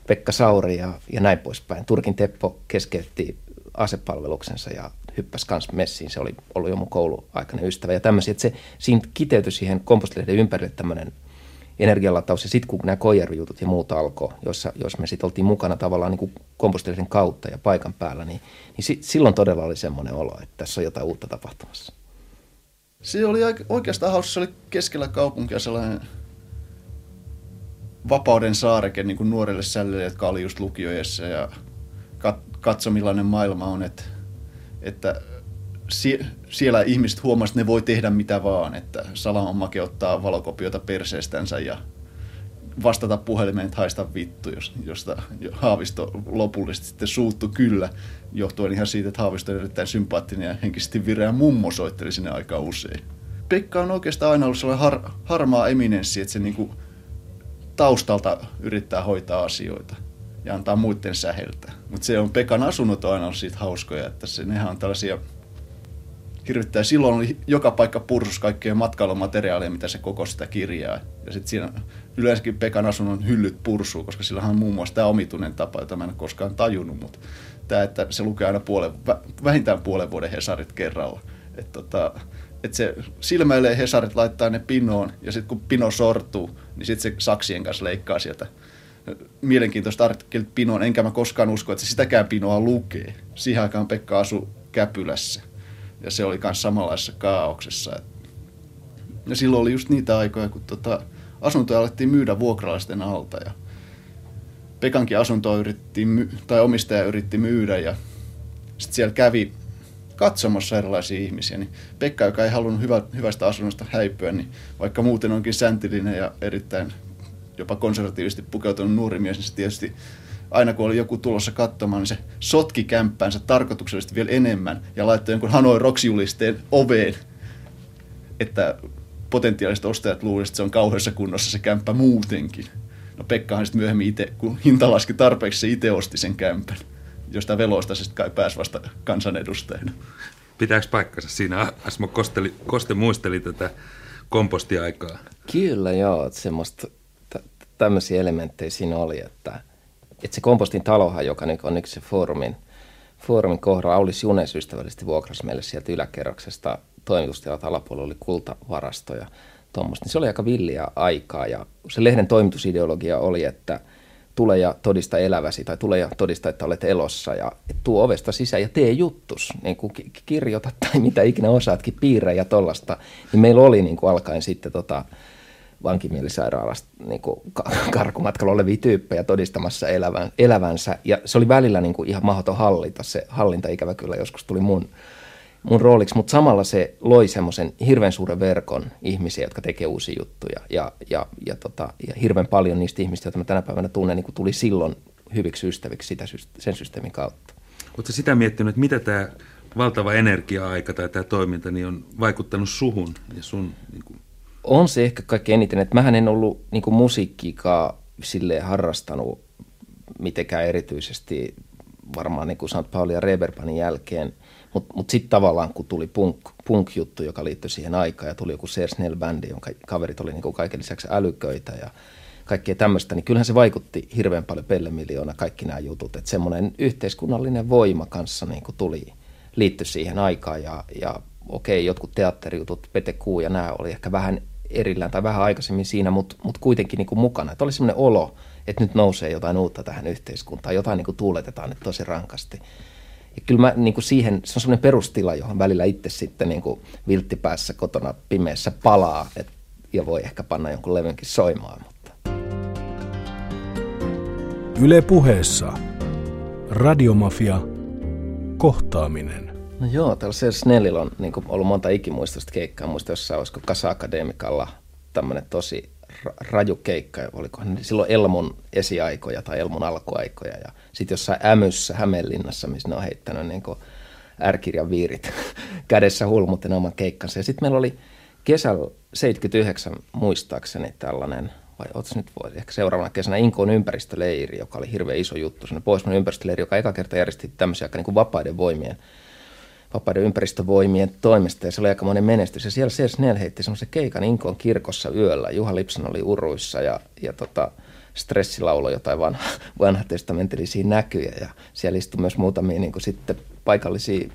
Pekka Sauri ja, ja näin poispäin. Turkin Teppo keskeytti asepalveluksensa ja hyppäsi kans messiin. Se oli ollut jo mun kouluaikainen ystävä ja tämmöisiä. Että se, siinä kiteytyi siihen kompostilehden ympärille tämmöinen energialataus. Ja sitten kun nämä koijarvijutut ja muut alkoi, jossa, jos me sitten oltiin mukana tavallaan niin kuin kautta ja paikan päällä, niin, niin sit, silloin todella oli semmoinen olo, että tässä on jotain uutta tapahtumassa. Se oli oikeastaan hauska, se oli keskellä kaupunkia sellainen vapauden saareke niin kuin nuorille sällille, jotka oli just lukioissa ja katso millainen maailma on, että, että sie, siellä ihmiset huomasivat, että ne voi tehdä mitä vaan, että Salamamake ottaa valokopiota perseestänsä ja vastata puhelimeen, että haista vittu, jos, josta Haavisto lopullisesti sitten suuttu kyllä, johtuen ihan siitä, että Haavisto on erittäin sympaattinen ja henkisesti vireä mummo soitteli sinne aika usein. Pekka on oikeastaan aina ollut sellainen har, harmaa eminenssi, että se niinku taustalta yrittää hoitaa asioita ja antaa muiden säheltä. Mutta se on Pekan asunnot on aina ollut siitä hauskoja, että se, nehän on tällaisia hirvittää. Silloin oli joka paikka pursus kaikkea matkailumateriaalia, mitä se koko sitä kirjaa. Ja sitten siinä yleensäkin Pekan asunnon hyllyt pursuu, koska sillä on muun muassa tämä omituinen tapa, jota mä en koskaan tajunnut, mutta tämä, että se lukee aina puolen, vähintään puolen vuoden Hesarit kerralla. Että tota, että se silmäilee Hesarit, laittaa ne pinoon, ja sitten kun pino sortuu, niin sitten se saksien kanssa leikkaa sieltä mielenkiintoista artikkelit pinoon, enkä mä koskaan usko, että se sitäkään pinoa lukee. Siihen aikaan Pekka asui Käpylässä ja se oli myös samanlaisessa kaauksessa. Ja silloin oli just niitä aikoja, kun tota, asuntoja alettiin myydä vuokralaisten alta ja Pekankin asuntoa yritti, tai omistaja yritti myydä ja sitten siellä kävi katsomassa erilaisia ihmisiä, niin Pekka, joka ei halunnut hyvä, hyvästä asunnosta häipyä, niin vaikka muuten onkin säntillinen ja erittäin jopa konservatiivisesti pukeutunut nuori mies, niin se tietysti aina kun oli joku tulossa katsomaan, niin se sotki kämppäänsä tarkoituksellisesti vielä enemmän ja laittoi jonkun Hanoi Rocks-julisteen oveen, että potentiaaliset ostajat luulivat, että se on kauheassa kunnossa se kämppä muutenkin. No Pekkahan sitten myöhemmin itse, kun hinta laski tarpeeksi, se itse osti sen kämpän, josta veloista se sitten kai pääsi vasta kansanedustajana. Pitääkö paikkansa? Siinä Asmo Kosteli, Koste muisteli tätä kompostiaikaa. Kyllä joo, että semmoista tämmöisiä elementtejä siinä oli, että – että se kompostin talohan, joka nyt on yksi se foorumin, foorumin kohdalla, Aulis Junes ystävällisesti vuokrasi meille sieltä yläkerroksesta toimitustilat alapuolella oli kultavarasto ja tuommoista. Niin se oli aika villiä aikaa ja se lehden toimitusideologia oli, että tule ja todista eläväsi tai tule ja todista, että olet elossa ja tuo ovesta sisään ja tee juttus, niin kuin kirjoita tai mitä ikinä osaatkin, piirrä ja tollasta. Niin meillä oli niin kuin alkaen sitten tota, vankimielisairaalasta niin kuin karkumatkalla olevia tyyppejä todistamassa elävän, elävänsä. Ja se oli välillä niin kuin ihan mahdoton hallita. Se hallinta ikävä kyllä joskus tuli mun, mun rooliksi, mutta samalla se loi semmoisen hirveän suuren verkon ihmisiä, jotka tekee uusia juttuja. Ja, ja, ja, tota, ja hirveän paljon niistä ihmistä, joita mä tänä päivänä tunnen, niin kuin tuli silloin hyviksi ystäviksi sitä, sen systeemin kautta. Oletko sitä miettinyt, että mitä tämä valtava energia-aika tai tämä toiminta niin on vaikuttanut suhun ja sun niin kuin on se ehkä kaikkein eniten, että mähän en ollut niin musiikkiikaan sille harrastanut mitenkään erityisesti varmaan niin kuin sanot Pauli ja jälkeen, mutta mut sitten tavallaan kun tuli punk, punk-juttu, joka liittyi siihen aikaan ja tuli joku Sersnell bändi jonka kaverit oli niin kuin kaiken lisäksi älyköitä ja kaikkea tämmöistä, niin kyllähän se vaikutti hirveän paljon Pelle Miljoona, kaikki nämä jutut, että semmoinen yhteiskunnallinen voima kanssa niin kuin tuli, liittyi siihen aikaan ja, ja okei, jotkut teatterijutut, Pete Kuu ja nämä oli ehkä vähän erillään tai vähän aikaisemmin siinä, mutta mut kuitenkin niin kuin mukana. Että oli semmoinen olo, että nyt nousee jotain uutta tähän yhteiskuntaan, jotain niin kuin tuuletetaan nyt tosi rankasti. ja kyllä mä niin kuin siihen, se on semmoinen perustila, johon välillä itse sitten niin kuin vilttipäässä kotona pimeässä palaa, et, ja voi ehkä panna jonkun levynkin soimaan. Mutta. Yle puheessa. Radiomafia. Kohtaaminen. No joo, täällä se Snellillä on niin kuin ollut monta ikimuistoista keikkaa. Muista jossain olisiko Kasa Akademikalla tämmöinen tosi raju keikka. Olikohan silloin Elmun esiaikoja tai Elmun alkuaikoja. Ja sitten jossain Ämyssä Hämeenlinnassa, missä ne on heittänyt niin kuin ärkirjan viirit (laughs) kädessä hulmutten oman keikkansa. Ja sitten meillä oli kesällä 79 muistaakseni tällainen, vai ootko nyt vuosi, ehkä seuraavana kesänä Inkoon ympäristöleiri, joka oli hirveän iso juttu, sellainen Pohjoismainen ympäristöleiri, joka eka kerta järjesti tämmöisiä aika niin kuin vapaiden voimien vapaiden ympäristövoimien toimesta, ja se oli aika monen menestys. Ja siellä CS Snell heitti semmoisen keikan Inkoon kirkossa yöllä. Juha Lipsan oli uruissa, ja, ja tota, stressilaulo jotain vanha, (laughs) vanha testamentillisia näkyjä ja siellä istui myös muutamia niin kuin sitten paikallisia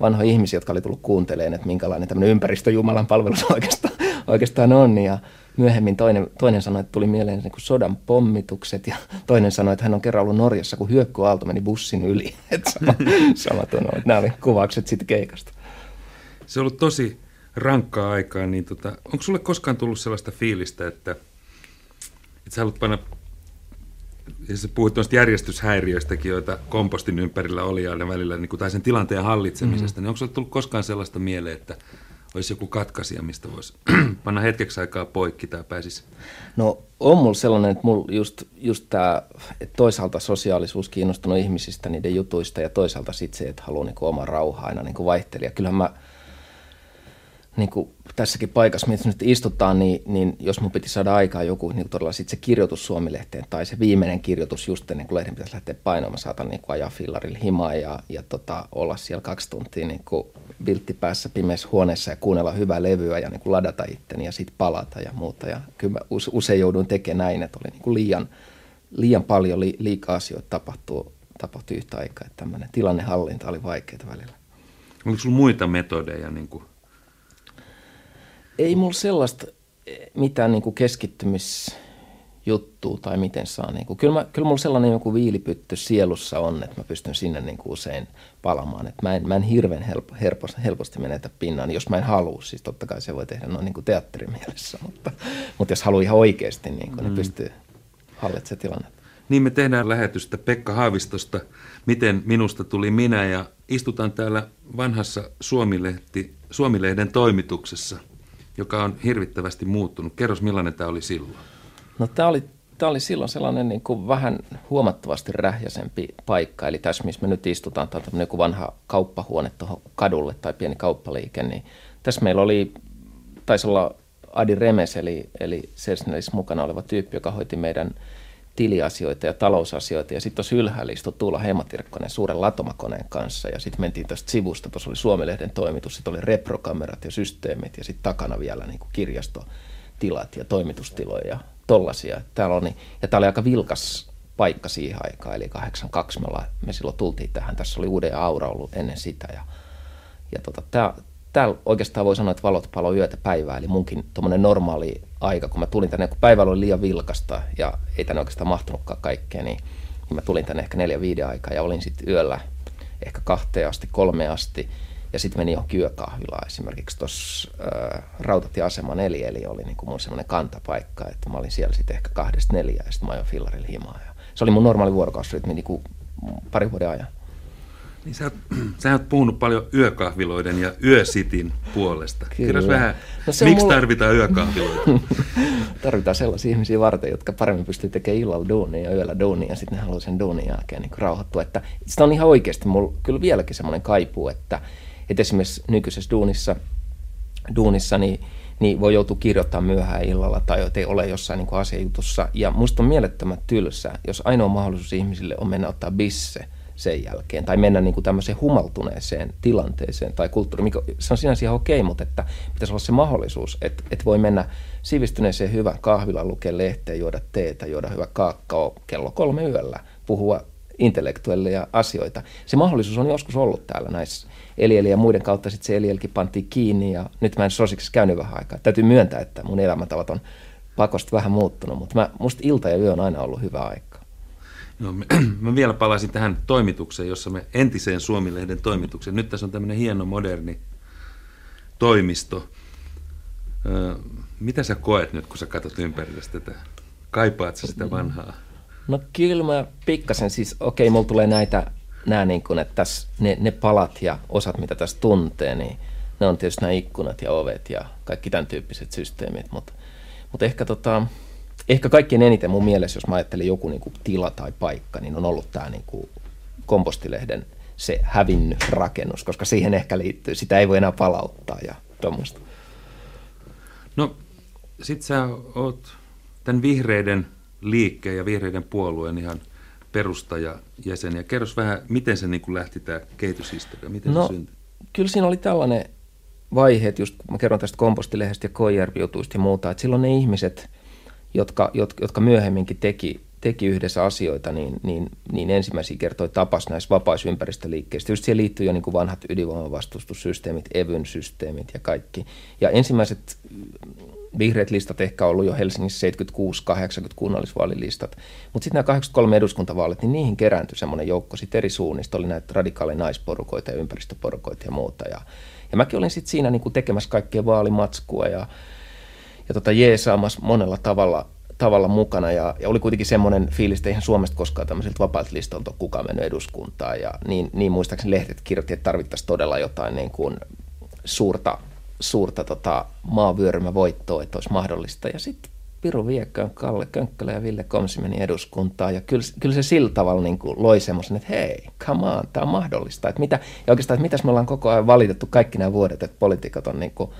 vanhoja ihmisiä, jotka oli tullut kuuntelemaan, että minkälainen tämmöinen ympäristöjumalan palvelus (laughs) oikeastaan, oikeastaan on ja myöhemmin toinen, toinen sanoi, että tuli mieleen niin kuin sodan pommitukset ja (laughs) toinen sanoi, että hän on kerran ollut Norjassa, kun hyökkyaalto meni bussin yli. (laughs) Että sama, (laughs) sama tunnu, että nämä oli kuvaukset sitten keikasta. Se on ollut tosi rankkaa aikaa, niin tota, onko sulle koskaan tullut sellaista fiilistä, että, että sä haluat panna ja sä puhuit tuosta järjestyshäiriöistäkin, joita kompostin ympärillä oli aina välillä, niin tai sen tilanteen hallitsemisesta, mm-hmm. niin onko sinulle tullut koskaan sellaista mieleen, että olisi joku katkaisija, mistä voisi (clears throat) panna hetkeksi aikaa poikki tai pääsisi? No on mulla sellainen, että mulla just, just tämä, että toisaalta sosiaalisuus kiinnostunut ihmisistä, niiden jutuista ja toisaalta sitten se, että haluaa niin oma rauha aina niin vaihtelija. Kyllähän mä niin kuin tässäkin paikassa, missä nyt istutaan, niin, niin jos mun piti saada aikaa joku niin todella sitten se kirjoitus Suomi-lehteen tai se viimeinen kirjoitus just ennen kuin lehden pitäisi lähteä painoon, mä saatan niin kuin ajaa fillarilla himaa ja, ja tota, olla siellä kaksi tuntia niin kuin vilttipäässä pimeässä huoneessa ja kuunnella hyvää levyä ja niin kuin ladata itteni ja sitten palata ja muuta. Ja kyllä mä usein jouduin tekemään näin, että oli niin kuin liian, liian paljon li, liikaa asioita tapahtuu, tapahtui yhtä aikaa, että tämmöinen tilannehallinta oli vaikeaa välillä. Onko sinulla muita metodeja niin kuin ei mulla sellaista eh, mitään niin kuin keskittymisjuttua tai miten saa. Niin kuin, kyllä, mä, kyllä mulla sellainen joku viilipytty sielussa on, että mä pystyn sinne niin kuin usein palamaan. Että mä en, mä en hirveän helpo, helposti, helposti menetä pinnaan, jos mä en halua. Siis totta kai se voi tehdä noin niin kuin teatterimielessä, (laughs) mutta, mutta jos haluaa ihan oikeasti, niin, kuin, mm. niin pystyy hallitsemaan tilannetta. Niin me tehdään lähetystä Pekka Haavistosta, miten minusta tuli minä ja istutaan täällä vanhassa Suomilehti, Suomilehden toimituksessa – joka on hirvittävästi muuttunut. Kerros, millainen tämä oli silloin? No tämä oli, tämä oli silloin sellainen niin kuin vähän huomattavasti rähjäsempi paikka. Eli tässä, missä me nyt istutaan, tämä on joku vanha kauppahuone tuohon kadulle tai pieni kauppaliike, niin tässä meillä oli, taisi olla Adi Remes, eli, eli Selsnellis mukana oleva tyyppi, joka hoiti meidän tiliasioita ja talousasioita. Ja sitten tuossa ylhäällä istui Tuula Heimatirkkonen suuren latomakoneen kanssa. Ja sitten mentiin tästä sivusta, tuossa oli Suomilehden toimitus, sitten oli reprokamerat ja systeemit ja sitten takana vielä niin kuin kirjastotilat ja toimitustiloja ja tollasia. Täällä on, ja tämä oli aika vilkas paikka siihen aikaan, eli 82 me, olla, me silloin tultiin tähän. Tässä oli uuden aura ollut ennen sitä. Ja, ja tota, tämä, täällä oikeastaan voi sanoa, että valot palo yötä päivää, eli munkin tuommoinen normaali aika, kun mä tulin tänne, kun päivällä oli liian vilkasta ja ei tänne oikeastaan mahtunutkaan kaikkea, niin, niin mä tulin tänne ehkä neljä viiden aikaa ja olin sitten yöllä ehkä kahteen asti, kolme asti. Ja sitten menin johonkin yökahvilaan esimerkiksi tuossa äh, rautatieasema neljä, eli oli niin kuin mun semmoinen kantapaikka, että mä olin siellä sitten ehkä kahdesta neljä ja sitten mä ajoin fillarilla himaa. Ja se oli mun normaali vuorokausrytmi niin kuin pari vuoden ajan. Niin sä, (clears throat) sä oot puhunut paljon yökahviloiden ja yösitin puolesta. Kerros vähän, no miksi mulla... tarvitaan yökahviloita? (laughs) tarvitaan sellaisia ihmisiä varten, jotka paremmin pystyy tekemään illalla duunia ja yöllä duunia ja sitten ne haluaa sen duunin jälkeen niin rauhoittua. Että sitä on ihan oikeasti mulla kyllä vieläkin semmoinen kaipuu, että, että esimerkiksi nykyisessä duunissa, duunissa niin, niin voi joutua kirjoittamaan myöhään illalla tai ei ole jossain niin asiajutussa. Ja musta on mielettömän tylsä, jos ainoa mahdollisuus ihmisille on mennä ottaa bisse – sen jälkeen, tai mennä niin kuin tämmöiseen humaltuneeseen tilanteeseen tai kulttuuriin, mikä se on sinänsä ihan okei, mutta että pitäisi olla se mahdollisuus, että, että voi mennä sivistyneeseen hyvän kahvilan, lukea lehteä, juoda teetä, juoda hyvä kakao kello kolme yöllä, puhua intellektuelleja asioita. Se mahdollisuus on joskus ollut täällä näissä Elieli ja muiden kautta sitten se Elielkin pantiin kiinni ja nyt mä en sosiksessa käynyt vähän aikaa. Täytyy myöntää, että mun elämäntavat on pakosta vähän muuttunut, mutta mä, musta ilta ja yö on aina ollut hyvä aika. No, (clears throat) mä vielä palasin tähän toimitukseen, jossa me entiseen Suomilehden toimitukseen. Nyt tässä on tämmöinen hieno moderni toimisto. mitä sä koet nyt, kun sä katsot ympärillesi tätä? Kaipaat sä sitä vanhaa? No kyllä mä pikkasen siis, okei, okay, mulla tulee näitä, nämä niin kuin, että tässä, ne, ne palat ja osat, mitä tässä tuntee, niin ne on tietysti nämä ikkunat ja ovet ja kaikki tämän tyyppiset systeemit, mutta, mutta ehkä tota, ehkä kaikkein eniten mun mielessä, jos mä ajattelen joku niin kuin tila tai paikka, niin on ollut tämä niin kuin kompostilehden se hävinnyt rakennus, koska siihen ehkä liittyy, sitä ei voi enää palauttaa ja tuommoista. No, sit sä oot tämän vihreiden liikkeen ja vihreiden puolueen ihan perustajajäsen. Ja kerros vähän, miten se niin kuin lähti tämä kehityshistoria, miten no, se syntyi? Kyllä siinä oli tällainen vaihe, että just mä kerron tästä kompostilehdestä ja Koijärvi-jutuista ja muuta, että silloin ne ihmiset – jotka, jotka myöhemminkin teki, teki yhdessä asioita, niin, niin, niin ensimmäisiä kertoi tapas näissä vapaisympäristöliikkeistä. Just siihen liittyy jo niin kuin vanhat ydinvoimavastustussysteemit, evyn systeemit ja kaikki. Ja ensimmäiset vihreät listat ehkä ollut jo Helsingissä 76-80 kunnallisvaalilistat. Mutta sitten nämä 83 eduskuntavaalit, niin niihin kerääntyi semmoinen joukko sit eri suunnista. Oli näitä radikaaleja naisporukoita ja ympäristöporukoita ja muuta. Ja, ja mäkin olin sitten siinä niin kuin tekemässä kaikkea vaalimatskua ja ja tota jeesaamassa monella tavalla, tavalla mukana. Ja, ja, oli kuitenkin semmoinen fiilis, että eihän Suomesta koskaan tämmöisiltä vapailta listalta ole kukaan mennyt eduskuntaan. Ja niin, niin muistaakseni lehdet kirjoitti, että tarvittaisiin todella jotain niin kuin suurta, suurta tota, maavyörymävoittoa, että olisi mahdollista. Ja sitten Piru Viekkään, Kalle Könkkölä ja Ville Komsi meni eduskuntaan. Ja kyllä, kyllä se sillä tavalla niin kuin loi semmoisen, että hei, come on, tämä on mahdollista. Että mitä, ja oikeastaan, että mitäs me ollaan koko ajan valitettu kaikki nämä vuodet, että poliitikot on niin kuin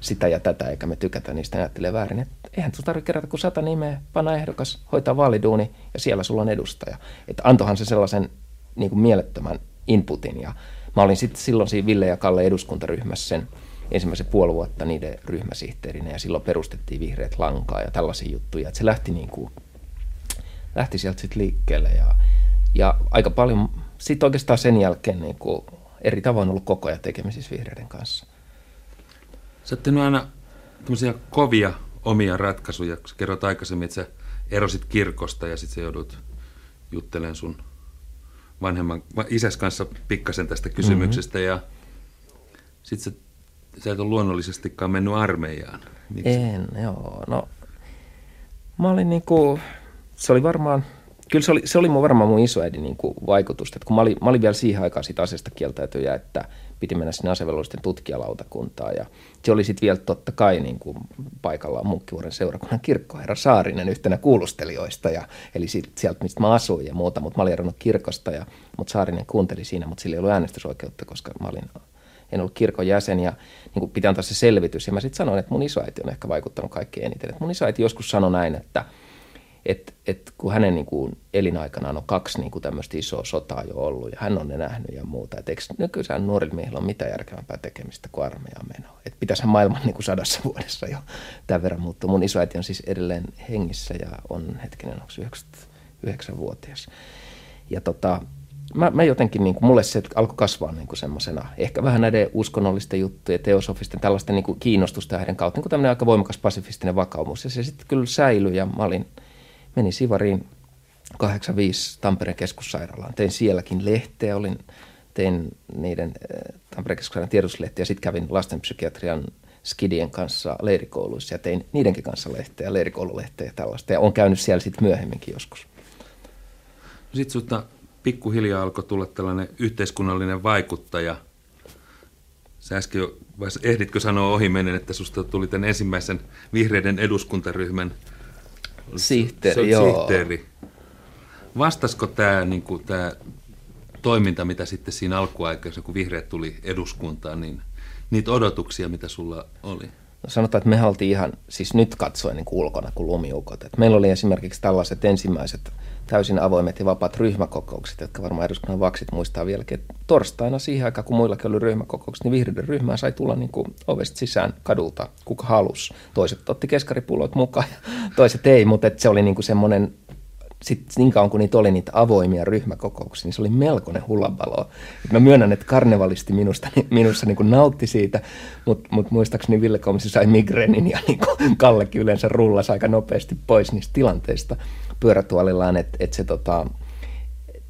sitä ja tätä, eikä me tykätä niistä ajattelee väärin. Et eihän sinun tarvitse kerätä kuin sata nimeä, panna ehdokas, hoitaa vaaliduuni ja siellä sulla on edustaja. Että antohan se sellaisen niin kuin mielettömän inputin. Ja mä olin sitten silloin siinä Ville ja Kalle eduskuntaryhmässä sen ensimmäisen puoli vuotta niiden ryhmäsihteerinä ja silloin perustettiin vihreät lankaa ja tällaisia juttuja. Että se lähti, niin kuin, lähti sieltä sitten liikkeelle ja, ja aika paljon sitten oikeastaan sen jälkeen niin kuin eri tavoin ollut koko ajan tekemisissä vihreiden kanssa. Sä oot aina tämmöisiä kovia omia ratkaisuja. Sä kerroit aikaisemmin, että sä erosit kirkosta ja sitten sä joudut juttelemaan sun vanhemman, isäs kanssa pikkasen tästä kysymyksestä mm-hmm. ja sitten sä, sä et ole luonnollisestikaan mennyt armeijaan. Miksi? En, joo. No, mä olin niinku, se oli varmaan, kyllä se oli, se oli mun varmaan mun isoäidin niinku vaikutusta, että kun mä olin, mä olin vielä siihen aikaan siitä asiasta kieltäytyjä, että – piti mennä sinne asevelvollisten tutkijalautakuntaan. Ja se oli sitten vielä totta kai niin kuin paikallaan Munkkivuoren seurakunnan kirkkoherra Saarinen yhtenä kuulustelijoista. Ja, eli sieltä, mistä mä asuin ja muuta, mutta mä olin kirkosta. Ja, mutta Saarinen kuunteli siinä, mutta sillä ei ollut äänestysoikeutta, koska mä olin en ollut kirkon jäsen ja niin kuin pitää antaa se selvitys. Ja mä sitten sanoin, että mun isoäiti on ehkä vaikuttanut kaikkein eniten. Että mun isoäiti joskus sanoi näin, että – että et kun hänen niin kuin, elinaikanaan on kaksi niin kuin tämmöistä isoa sotaa jo ollut ja hän on ne nähnyt ja muuta, että eikö nykyisään nuorilla miehillä ole mitään järkevämpää tekemistä kuin armeijaan menoa. Että pitäisi maailman niin kuin sadassa (laughs) vuodessa jo tämän verran muuttua. Mun isoäiti on siis edelleen hengissä ja on hetkinen, onko 99-vuotias. Ja tota, mä, mä jotenkin, niin kuin, mulle se alkoi kasvaa niin semmoisena, ehkä vähän näiden uskonnollisten juttujen, teosofisten, tällaisten niin kuin kiinnostusta heidän kautta, niin kuin tämmöinen aika voimakas pasifistinen vakaumus. Ja se sitten kyllä säilyi ja mä olin menin Sivariin 85 Tampereen keskussairaalaan. Tein sielläkin lehteä, olin, tein niiden äh, Tampereen keskussairaalan tiedotuslehtiä sitten kävin lastenpsykiatrian skidien kanssa leirikouluissa ja tein niidenkin kanssa lehteä, leirikoululehteä ja tällaista. Ja olen käynyt siellä sitten myöhemminkin joskus. Sitten sinulta pikkuhiljaa alkoi tulla tällainen yhteiskunnallinen vaikuttaja. Sä äsken jo, vai ehditkö sanoa ohi menen, että susta tuli tämän ensimmäisen vihreiden eduskuntaryhmän Sihteeri, joo. Sihteeri. Vastasko tämä niin kuin, tämä toiminta, mitä sitten siinä alkuaikaisessa, kun vihreät tuli eduskuntaan, niin niitä odotuksia, mitä sulla oli? No sanotaan, että me oltiin ihan, siis nyt katsoen niin ulkona kuin lumiukot. Et meillä oli esimerkiksi tällaiset ensimmäiset täysin avoimet ja vapaat ryhmäkokoukset, jotka varmaan eduskunnan vaksit muistaa vieläkin. Että torstaina siihen aikaan, kun muillakin oli ryhmäkokoukset, niin vihreiden ryhmään sai tulla niin kuin ovesta sisään kadulta, kuka halusi. Toiset otti keskaripullot mukaan ja (laughs) toiset ei, mutta se oli niin kuin semmoinen sitten niin kauan kuin niitä oli niitä avoimia ryhmäkokouksia, niin se oli melkoinen hullabalo. Mä myönnän, että karnevalisti minusta, minussa niin kuin nautti siitä, mutta mut muistaakseni Ville Komsi sai migreenin ja niin kuin Kallekin yleensä rullasi aika nopeasti pois niistä tilanteista pyörätuolillaan, että et se tota,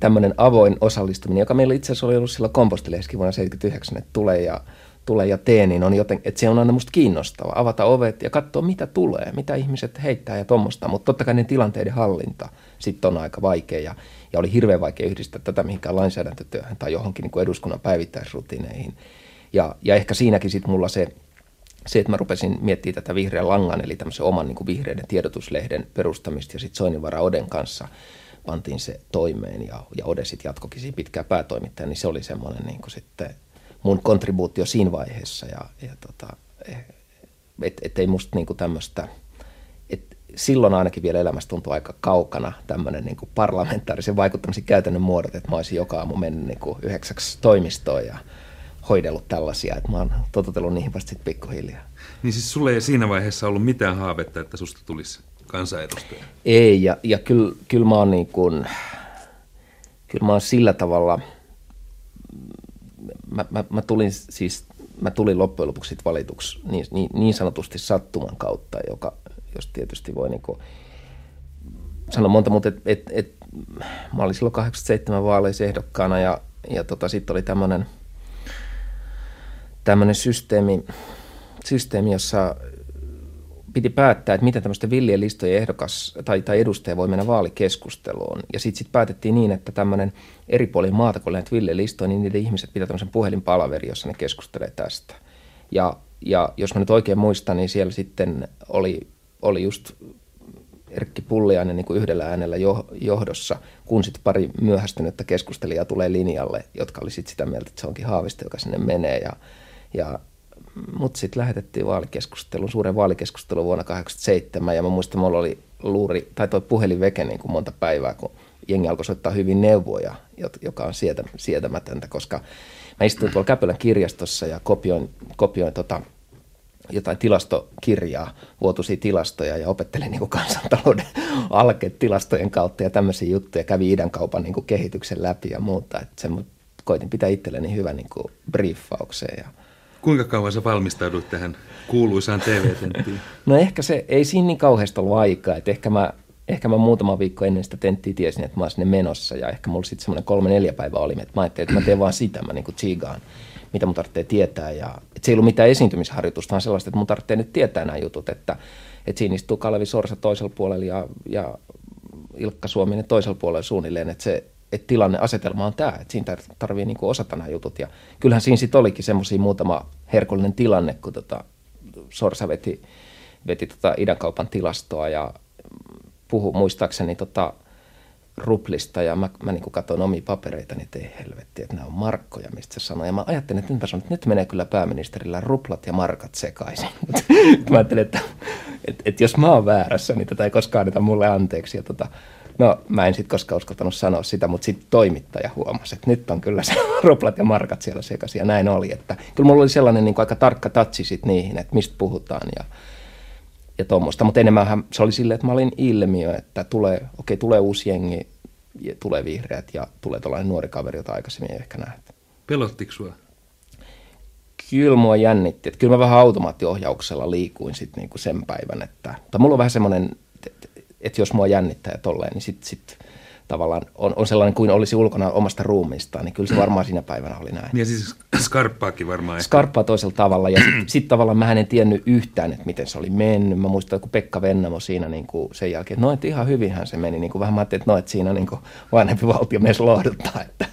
tämmöinen avoin osallistuminen, joka meillä itse asiassa oli ollut silloin komposteleiskin vuonna 79, että tulee ja, tulee ja tee, niin on joten, että se on aina musta kiinnostava. Avata ovet ja katsoa, mitä tulee, mitä ihmiset heittää ja tuommoista. Mutta totta kai ne tilanteiden hallinta sitten on aika vaikea ja, ja oli hirveän vaikea yhdistää tätä mihinkään lainsäädäntötyöhön tai johonkin niin kuin eduskunnan päivittäisrutiineihin. Ja, ja ehkä siinäkin sitten mulla se, se, että mä rupesin miettimään tätä vihreän langan, eli tämmöisen oman niin kuin vihreiden tiedotuslehden perustamista ja sitten Soininvara Oden kanssa pantiin se toimeen ja, ja Ode sitten jatkokin pitkään päätoimittaja, niin se oli semmoinen niin kuin sitten mun kontribuutio siinä vaiheessa ja, ja tota, että et ei musta niin tämmöistä, silloin ainakin vielä elämässä tuntui aika kaukana tämmöinen niin parlamentaarisen vaikuttamisen käytännön muodot, että mä olisin joka aamu mennyt niin kuin yhdeksäksi toimistoon ja hoidellut tällaisia, että mä oon totutellut niihin vasta sitten pikkuhiljaa. Niin siis sulle ei siinä vaiheessa ollut mitään haavetta, että susta tulisi kansanedustaja? Ei, ja, ja kyllä, kyllä mä oon niin kuin, kyllä mä oon sillä tavalla, mä, mä, mä tulin siis, mä tulin loppujen lopuksi valituksi niin, niin, niin sanotusti sattuman kautta, joka, jos tietysti voi niin kuin, sanoa monta, mutta et, et, et, mä olin silloin 87 vaaleissa ehdokkaana ja, ja tota, sitten oli tämmöinen – tämmöinen systeemi, systeemi, jossa piti päättää, että miten tämmöistä villien listojen ehdokas tai, tai edustaja voi mennä vaalikeskusteluun. Ja sitten sit päätettiin niin, että tämmöinen eri puolin maata, kun villien listoon, niin niiden ihmiset pitää tämmöisen puhelinpalaveri, jossa ne keskustelee tästä. Ja, ja jos mä nyt oikein muistan, niin siellä sitten oli, oli just Erkki Pulliainen niin kuin yhdellä äänellä johdossa, kun sitten pari myöhästynyttä keskustelijaa tulee linjalle, jotka oli sitten sitä mieltä, että se onkin Haavisto, joka sinne menee. Ja, ja mut sitten lähetettiin vaalikeskustelun, suuren vaalikeskustelun vuonna 1987 ja mä muistan, mulla oli luuri, tai toi puhelin veke niin kuin monta päivää, kun jengi alkoi soittaa hyvin neuvoja, joka on sietä, sietämätöntä, koska mä istuin tuolla Käpylän kirjastossa ja kopioin, kopioin tota, jotain tilastokirjaa, vuotuisia tilastoja ja opettelin niin kansantalouden (laughs) alkeet tilastojen kautta ja tämmöisiä juttuja. Kävi idän kaupan niin kehityksen läpi ja muuta. Että sen koitin pitää itselleni hyvän niin briefaukseen ja Kuinka kauan sä valmistaudut tähän kuuluisaan TV-tenttiin? (laughs) No ehkä se, ei siinä niin kauheasti ollut aikaa, että ehkä mä, ehkä mä muutama viikko ennen sitä tenttiä tiesin, että mä oon sinne menossa. Ja ehkä mulla sitten semmoinen kolme neljä päivää oli, että mä ajattelin, että mä teen vaan sitä, mä niin kuin tsiigaan, mitä mun tarvitsee tietää. Ja että se ei ollut mitään esiintymisharjoitusta, vaan sellaista, että mun tarvitsee nyt tietää nämä jutut, että, että siinä istuu Kalevi Sorsa toisella puolella ja, ja Ilkka Suominen toisella puolella suunnilleen, että se, että tilanne, asetelma on tämä, että siinä tarvii niin osata nämä jutut. Ja kyllähän siinä sitten olikin semmoisia muutama herkullinen tilanne, kun tota Sorsa veti, veti tota idänkaupan tilastoa ja puhu muistaakseni tota ruplista ja mä, mä niin katsoin omia papereita, niin ei helvetti, että nämä on markkoja, mistä se sanoo. Ja mä ajattelin, että nyt, että nyt menee kyllä pääministerillä ruplat ja markat sekaisin. (laughs) mä ajattelin, että, että, että, jos mä oon väärässä, niin tätä ei koskaan anneta mulle anteeksi. Ja tota, No mä en sitten koskaan uskaltanut sanoa sitä, mutta sitten toimittaja huomasi, että nyt on kyllä se (laughs) ruplat ja markat siellä sekaisin ja näin oli. Että kyllä mulla oli sellainen niin kuin aika tarkka tatsi sit niihin, että mistä puhutaan ja, ja tuommoista. Mutta enemmän se oli silleen, että mä olin ilmiö, että tulee, okei, okay, tulee uusi jengi, ja tulee vihreät ja tulee tällainen nuori kaveri, jota aikaisemmin ei ehkä nähty. Pelottiko sua? Kyllä mua jännitti. Että kyllä mä vähän automaattiohjauksella liikuin sitten niinku sen päivän. Että, tai mulla on vähän semmoinen että jos mua jännittää tolleen, niin sitten sit tavallaan on, on sellainen kuin olisi ulkona omasta ruumiistaan, niin kyllä se varmaan siinä päivänä oli näin. Ja siis (clears throat) skarppaakin varmaan. Ehkä. Skarppaa toisella tavalla ja sitten sit tavallaan mä en tiennyt yhtään, että miten se oli mennyt. Mä muistan, kun Pekka Vennamo siinä niin kuin sen jälkeen, että no, että ihan hyvinhän se meni. Niin kuin vähän mä ajattelin, että no, että siinä niin kuin vanhempi valtiomies lohduttaa. Että.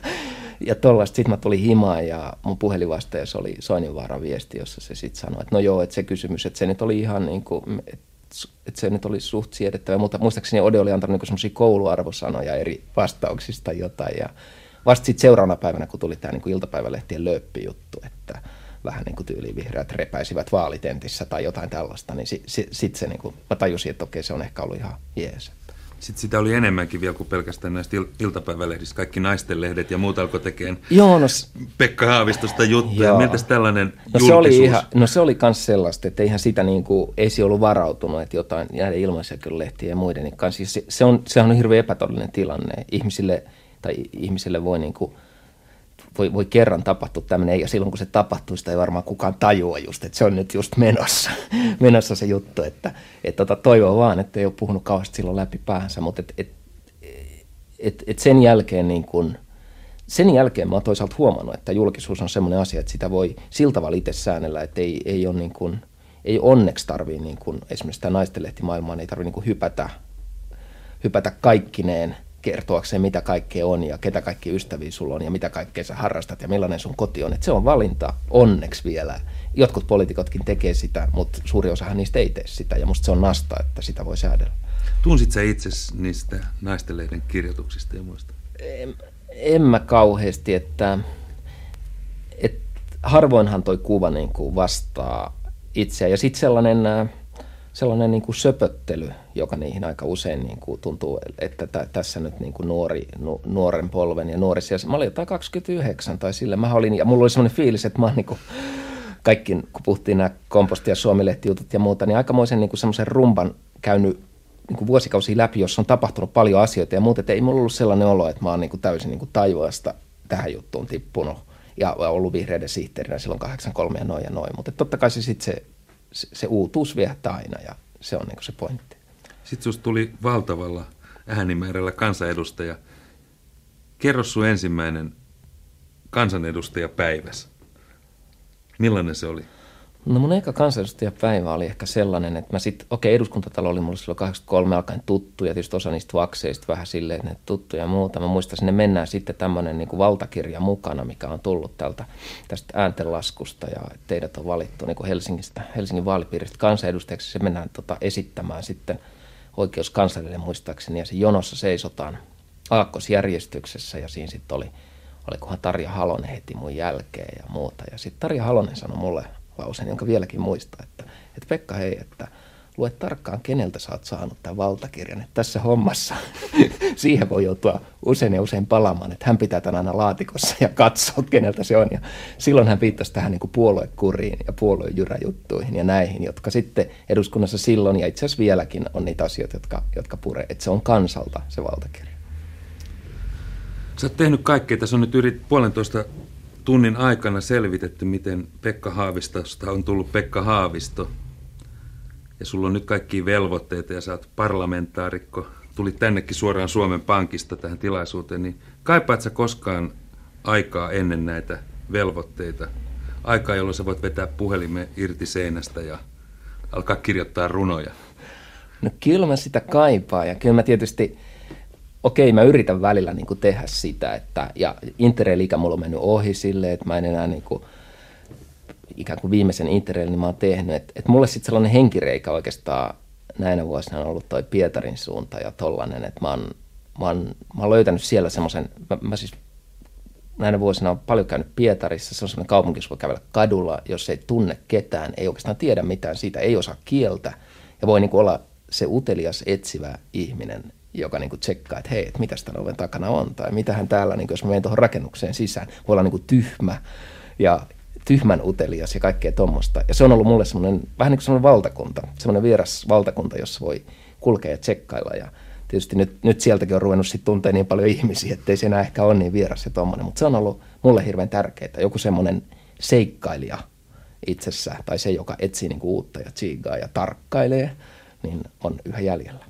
Ja tuollaista sitten mä tulin himaan ja mun puhelinvastaajassa oli Soininvaaran viesti, jossa se sitten sanoi, että no joo, että se kysymys, että se nyt oli ihan niin kuin, että että se nyt oli suht siedettävä, mutta muistaakseni Ode oli antanut niin semmoisia kouluarvosanoja eri vastauksista jotain ja vasta sitten seuraavana päivänä, kun tuli tämä niin iltapäivälehtien lööppijuttu, että vähän niin kuin tyylivihreät repäisivät vaalitentissä tai jotain tällaista, niin sitten sit, sit se niin kuin, mä tajusin, että okei, se on ehkä ollut ihan jees. Sitten sitä oli enemmänkin vielä kuin pelkästään näistä il- iltapäivälehdistä. Kaikki naisten lehdet ja muut alkoi tekemään Joo, no, Pekka Haavistosta juttuja. Joo. Miltä tällainen no, se oli ihan, No se oli myös sellaista, että eihän sitä niin kuin, ei se ollut varautunut, että jotain näiden ilmaisjakelulehtien ja muiden kanssa. Se, se, on, se on hirveän epätodellinen tilanne. Ihmisille, tai ihmisille voi niin kuin, voi, voi kerran tapahtua tämmöinen, ja silloin kun se tapahtuu, sitä ei varmaan kukaan tajua just, että se on nyt just menossa, (laughs) menossa se juttu, että et tota, toivoo vaan, että ei ole puhunut kauheasti silloin läpi päänsä, mutta et, et, et, et sen jälkeen niin kun, sen jälkeen mä oon toisaalta huomannut, että julkisuus on semmoinen asia, että sitä voi sillä tavalla itse säännellä, että ei, ei, ole niin kun, ei onneksi tarvii niin kun, esimerkiksi tämä naistenlehtimaailmaan ei tarvitse niin hypätä, hypätä kaikkineen kertoakseen, mitä kaikkea on ja ketä kaikki ystäviä sulla on ja mitä kaikkea sä harrastat ja millainen sun koti on. Et se on valinta onneksi vielä. Jotkut poliitikotkin tekee sitä, mutta suuri osahan niistä ei tee sitä ja musta se on nasta, että sitä voi säädellä. Tunsit sä itse niistä naistenlehden kirjoituksista ja muista? En, en mä kauheasti, että, että harvoinhan toi kuva niin kuin vastaa itseä. Ja sitten sellainen, sellainen niin kuin söpöttely, joka niihin aika usein niin kuin tuntuu, että t- tässä nyt niin kuin nuori, nu, nuoren polven ja nuori Mä olin jotain 29 tai sille. Mä olin, ja mulla oli sellainen fiilis, että mä oon niin kuin, kaikki, kun puhuttiin nämä komposti- ja suomilehtijutut ja muuta, niin aikamoisen niin kuin semmoisen rumban käynyt niin kuin vuosikausia läpi, jossa on tapahtunut paljon asioita ja muuta, että ei mulla ollut sellainen olo, että mä oon niin kuin täysin niin kuin taivaasta tähän juttuun tippunut ja ollut vihreiden sihteerinä silloin 83 ja noin ja noin, mutta totta kai se sitten se, se, se uutuus viehättää aina ja se on niin se pointti. Sitten susta tuli valtavalla äänimäärällä kansanedustaja. Kerro sun ensimmäinen kansanedustaja päivässä. Millainen se oli? No mun eka kansanedustajapäivä oli ehkä sellainen, että mä sitten, okei okay, eduskuntatalo oli mulle silloin 83 alkaen tuttu ja tietysti osa niistä vakseista vähän silleen, että ne tuttuja ja muuta. Mä muistan, sinne mennään sitten tämmöinen niin valtakirja mukana, mikä on tullut tältä tästä ääntenlaskusta ja teidät on valittu niin kuin Helsingistä, Helsingin vaalipiiristä kansanedustajaksi. Se mennään tota, esittämään sitten oikeuskanslerille muistaakseni ja se jonossa seisotaan aakkosjärjestyksessä ja siinä sitten oli, olikohan Tarja Halonen heti mun jälkeen ja muuta. Ja sitten Tarja Halonen sanoi mulle lauseen, jonka vieläkin muistaa, että, että Pekka hei, että lue tarkkaan, keneltä sä oot saanut tämän valtakirjan. Että tässä hommassa (laughs) siihen voi joutua usein ja usein palaamaan, että hän pitää tämän aina laatikossa ja katsoo, keneltä se on. Ja silloin hän viittasi tähän niin kuin puoluekuriin ja puoluejyräjuttuihin ja näihin, jotka sitten eduskunnassa silloin ja itse asiassa vieläkin on niitä asioita, jotka, jotka puree. Että se on kansalta se valtakirja. Sä oot tehnyt kaikkea. Tässä on nyt yli puolentoista tunnin aikana selvitetty, miten Pekka Haavistosta on tullut Pekka Haavisto. Ja sulla on nyt kaikki velvoitteita ja sä oot parlamentaarikko. Tuli tännekin suoraan Suomen Pankista tähän tilaisuuteen, niin kaipaat sä koskaan aikaa ennen näitä velvoitteita? Aikaa, jolloin sä voit vetää puhelimen irti seinästä ja alkaa kirjoittaa runoja. No kyllä mä sitä kaipaan ja kyllä mä tietysti okei, mä yritän välillä niin kuin tehdä sitä, että, ja Interrail-ikä mulla on mennyt ohi silleen, että mä en enää niin kuin, ikään kuin viimeisen Interrail, niin mä oon tehnyt, että, että mulle sitten sellainen henkireikä oikeastaan näinä vuosina on ollut toi Pietarin suunta ja tollanen, että mä oon, mä oon, mä oon löytänyt siellä semmoisen, mä, mä siis näinä vuosina on paljon käynyt Pietarissa, se on semmoinen kaupunki, jossa voi kävellä kadulla, jos ei tunne ketään, ei oikeastaan tiedä mitään siitä, ei osaa kieltä ja voi niin olla se utelias, etsivä ihminen, joka niin kuin tsekkaa, että hei, että mitä tämän oven takana on, tai mitähän täällä, niin kuin, jos mä menen tuohon rakennukseen sisään, voi olla niin kuin tyhmä ja tyhmän utelias ja kaikkea tuommoista. Ja se on ollut mulle semmoinen, vähän niin kuin semmoinen valtakunta, semmoinen vieras valtakunta, jossa voi kulkea ja tsekkailla. Ja tietysti nyt, nyt sieltäkin on ruvennut sitten tuntea niin paljon ihmisiä, että ei se enää ehkä ole niin vieras ja tuommoinen. Mutta se on ollut mulle hirveän tärkeää. Joku semmoinen seikkailija itsessä, tai se, joka etsii niin kuin uutta ja tsiigaa ja tarkkailee, niin on yhä jäljellä.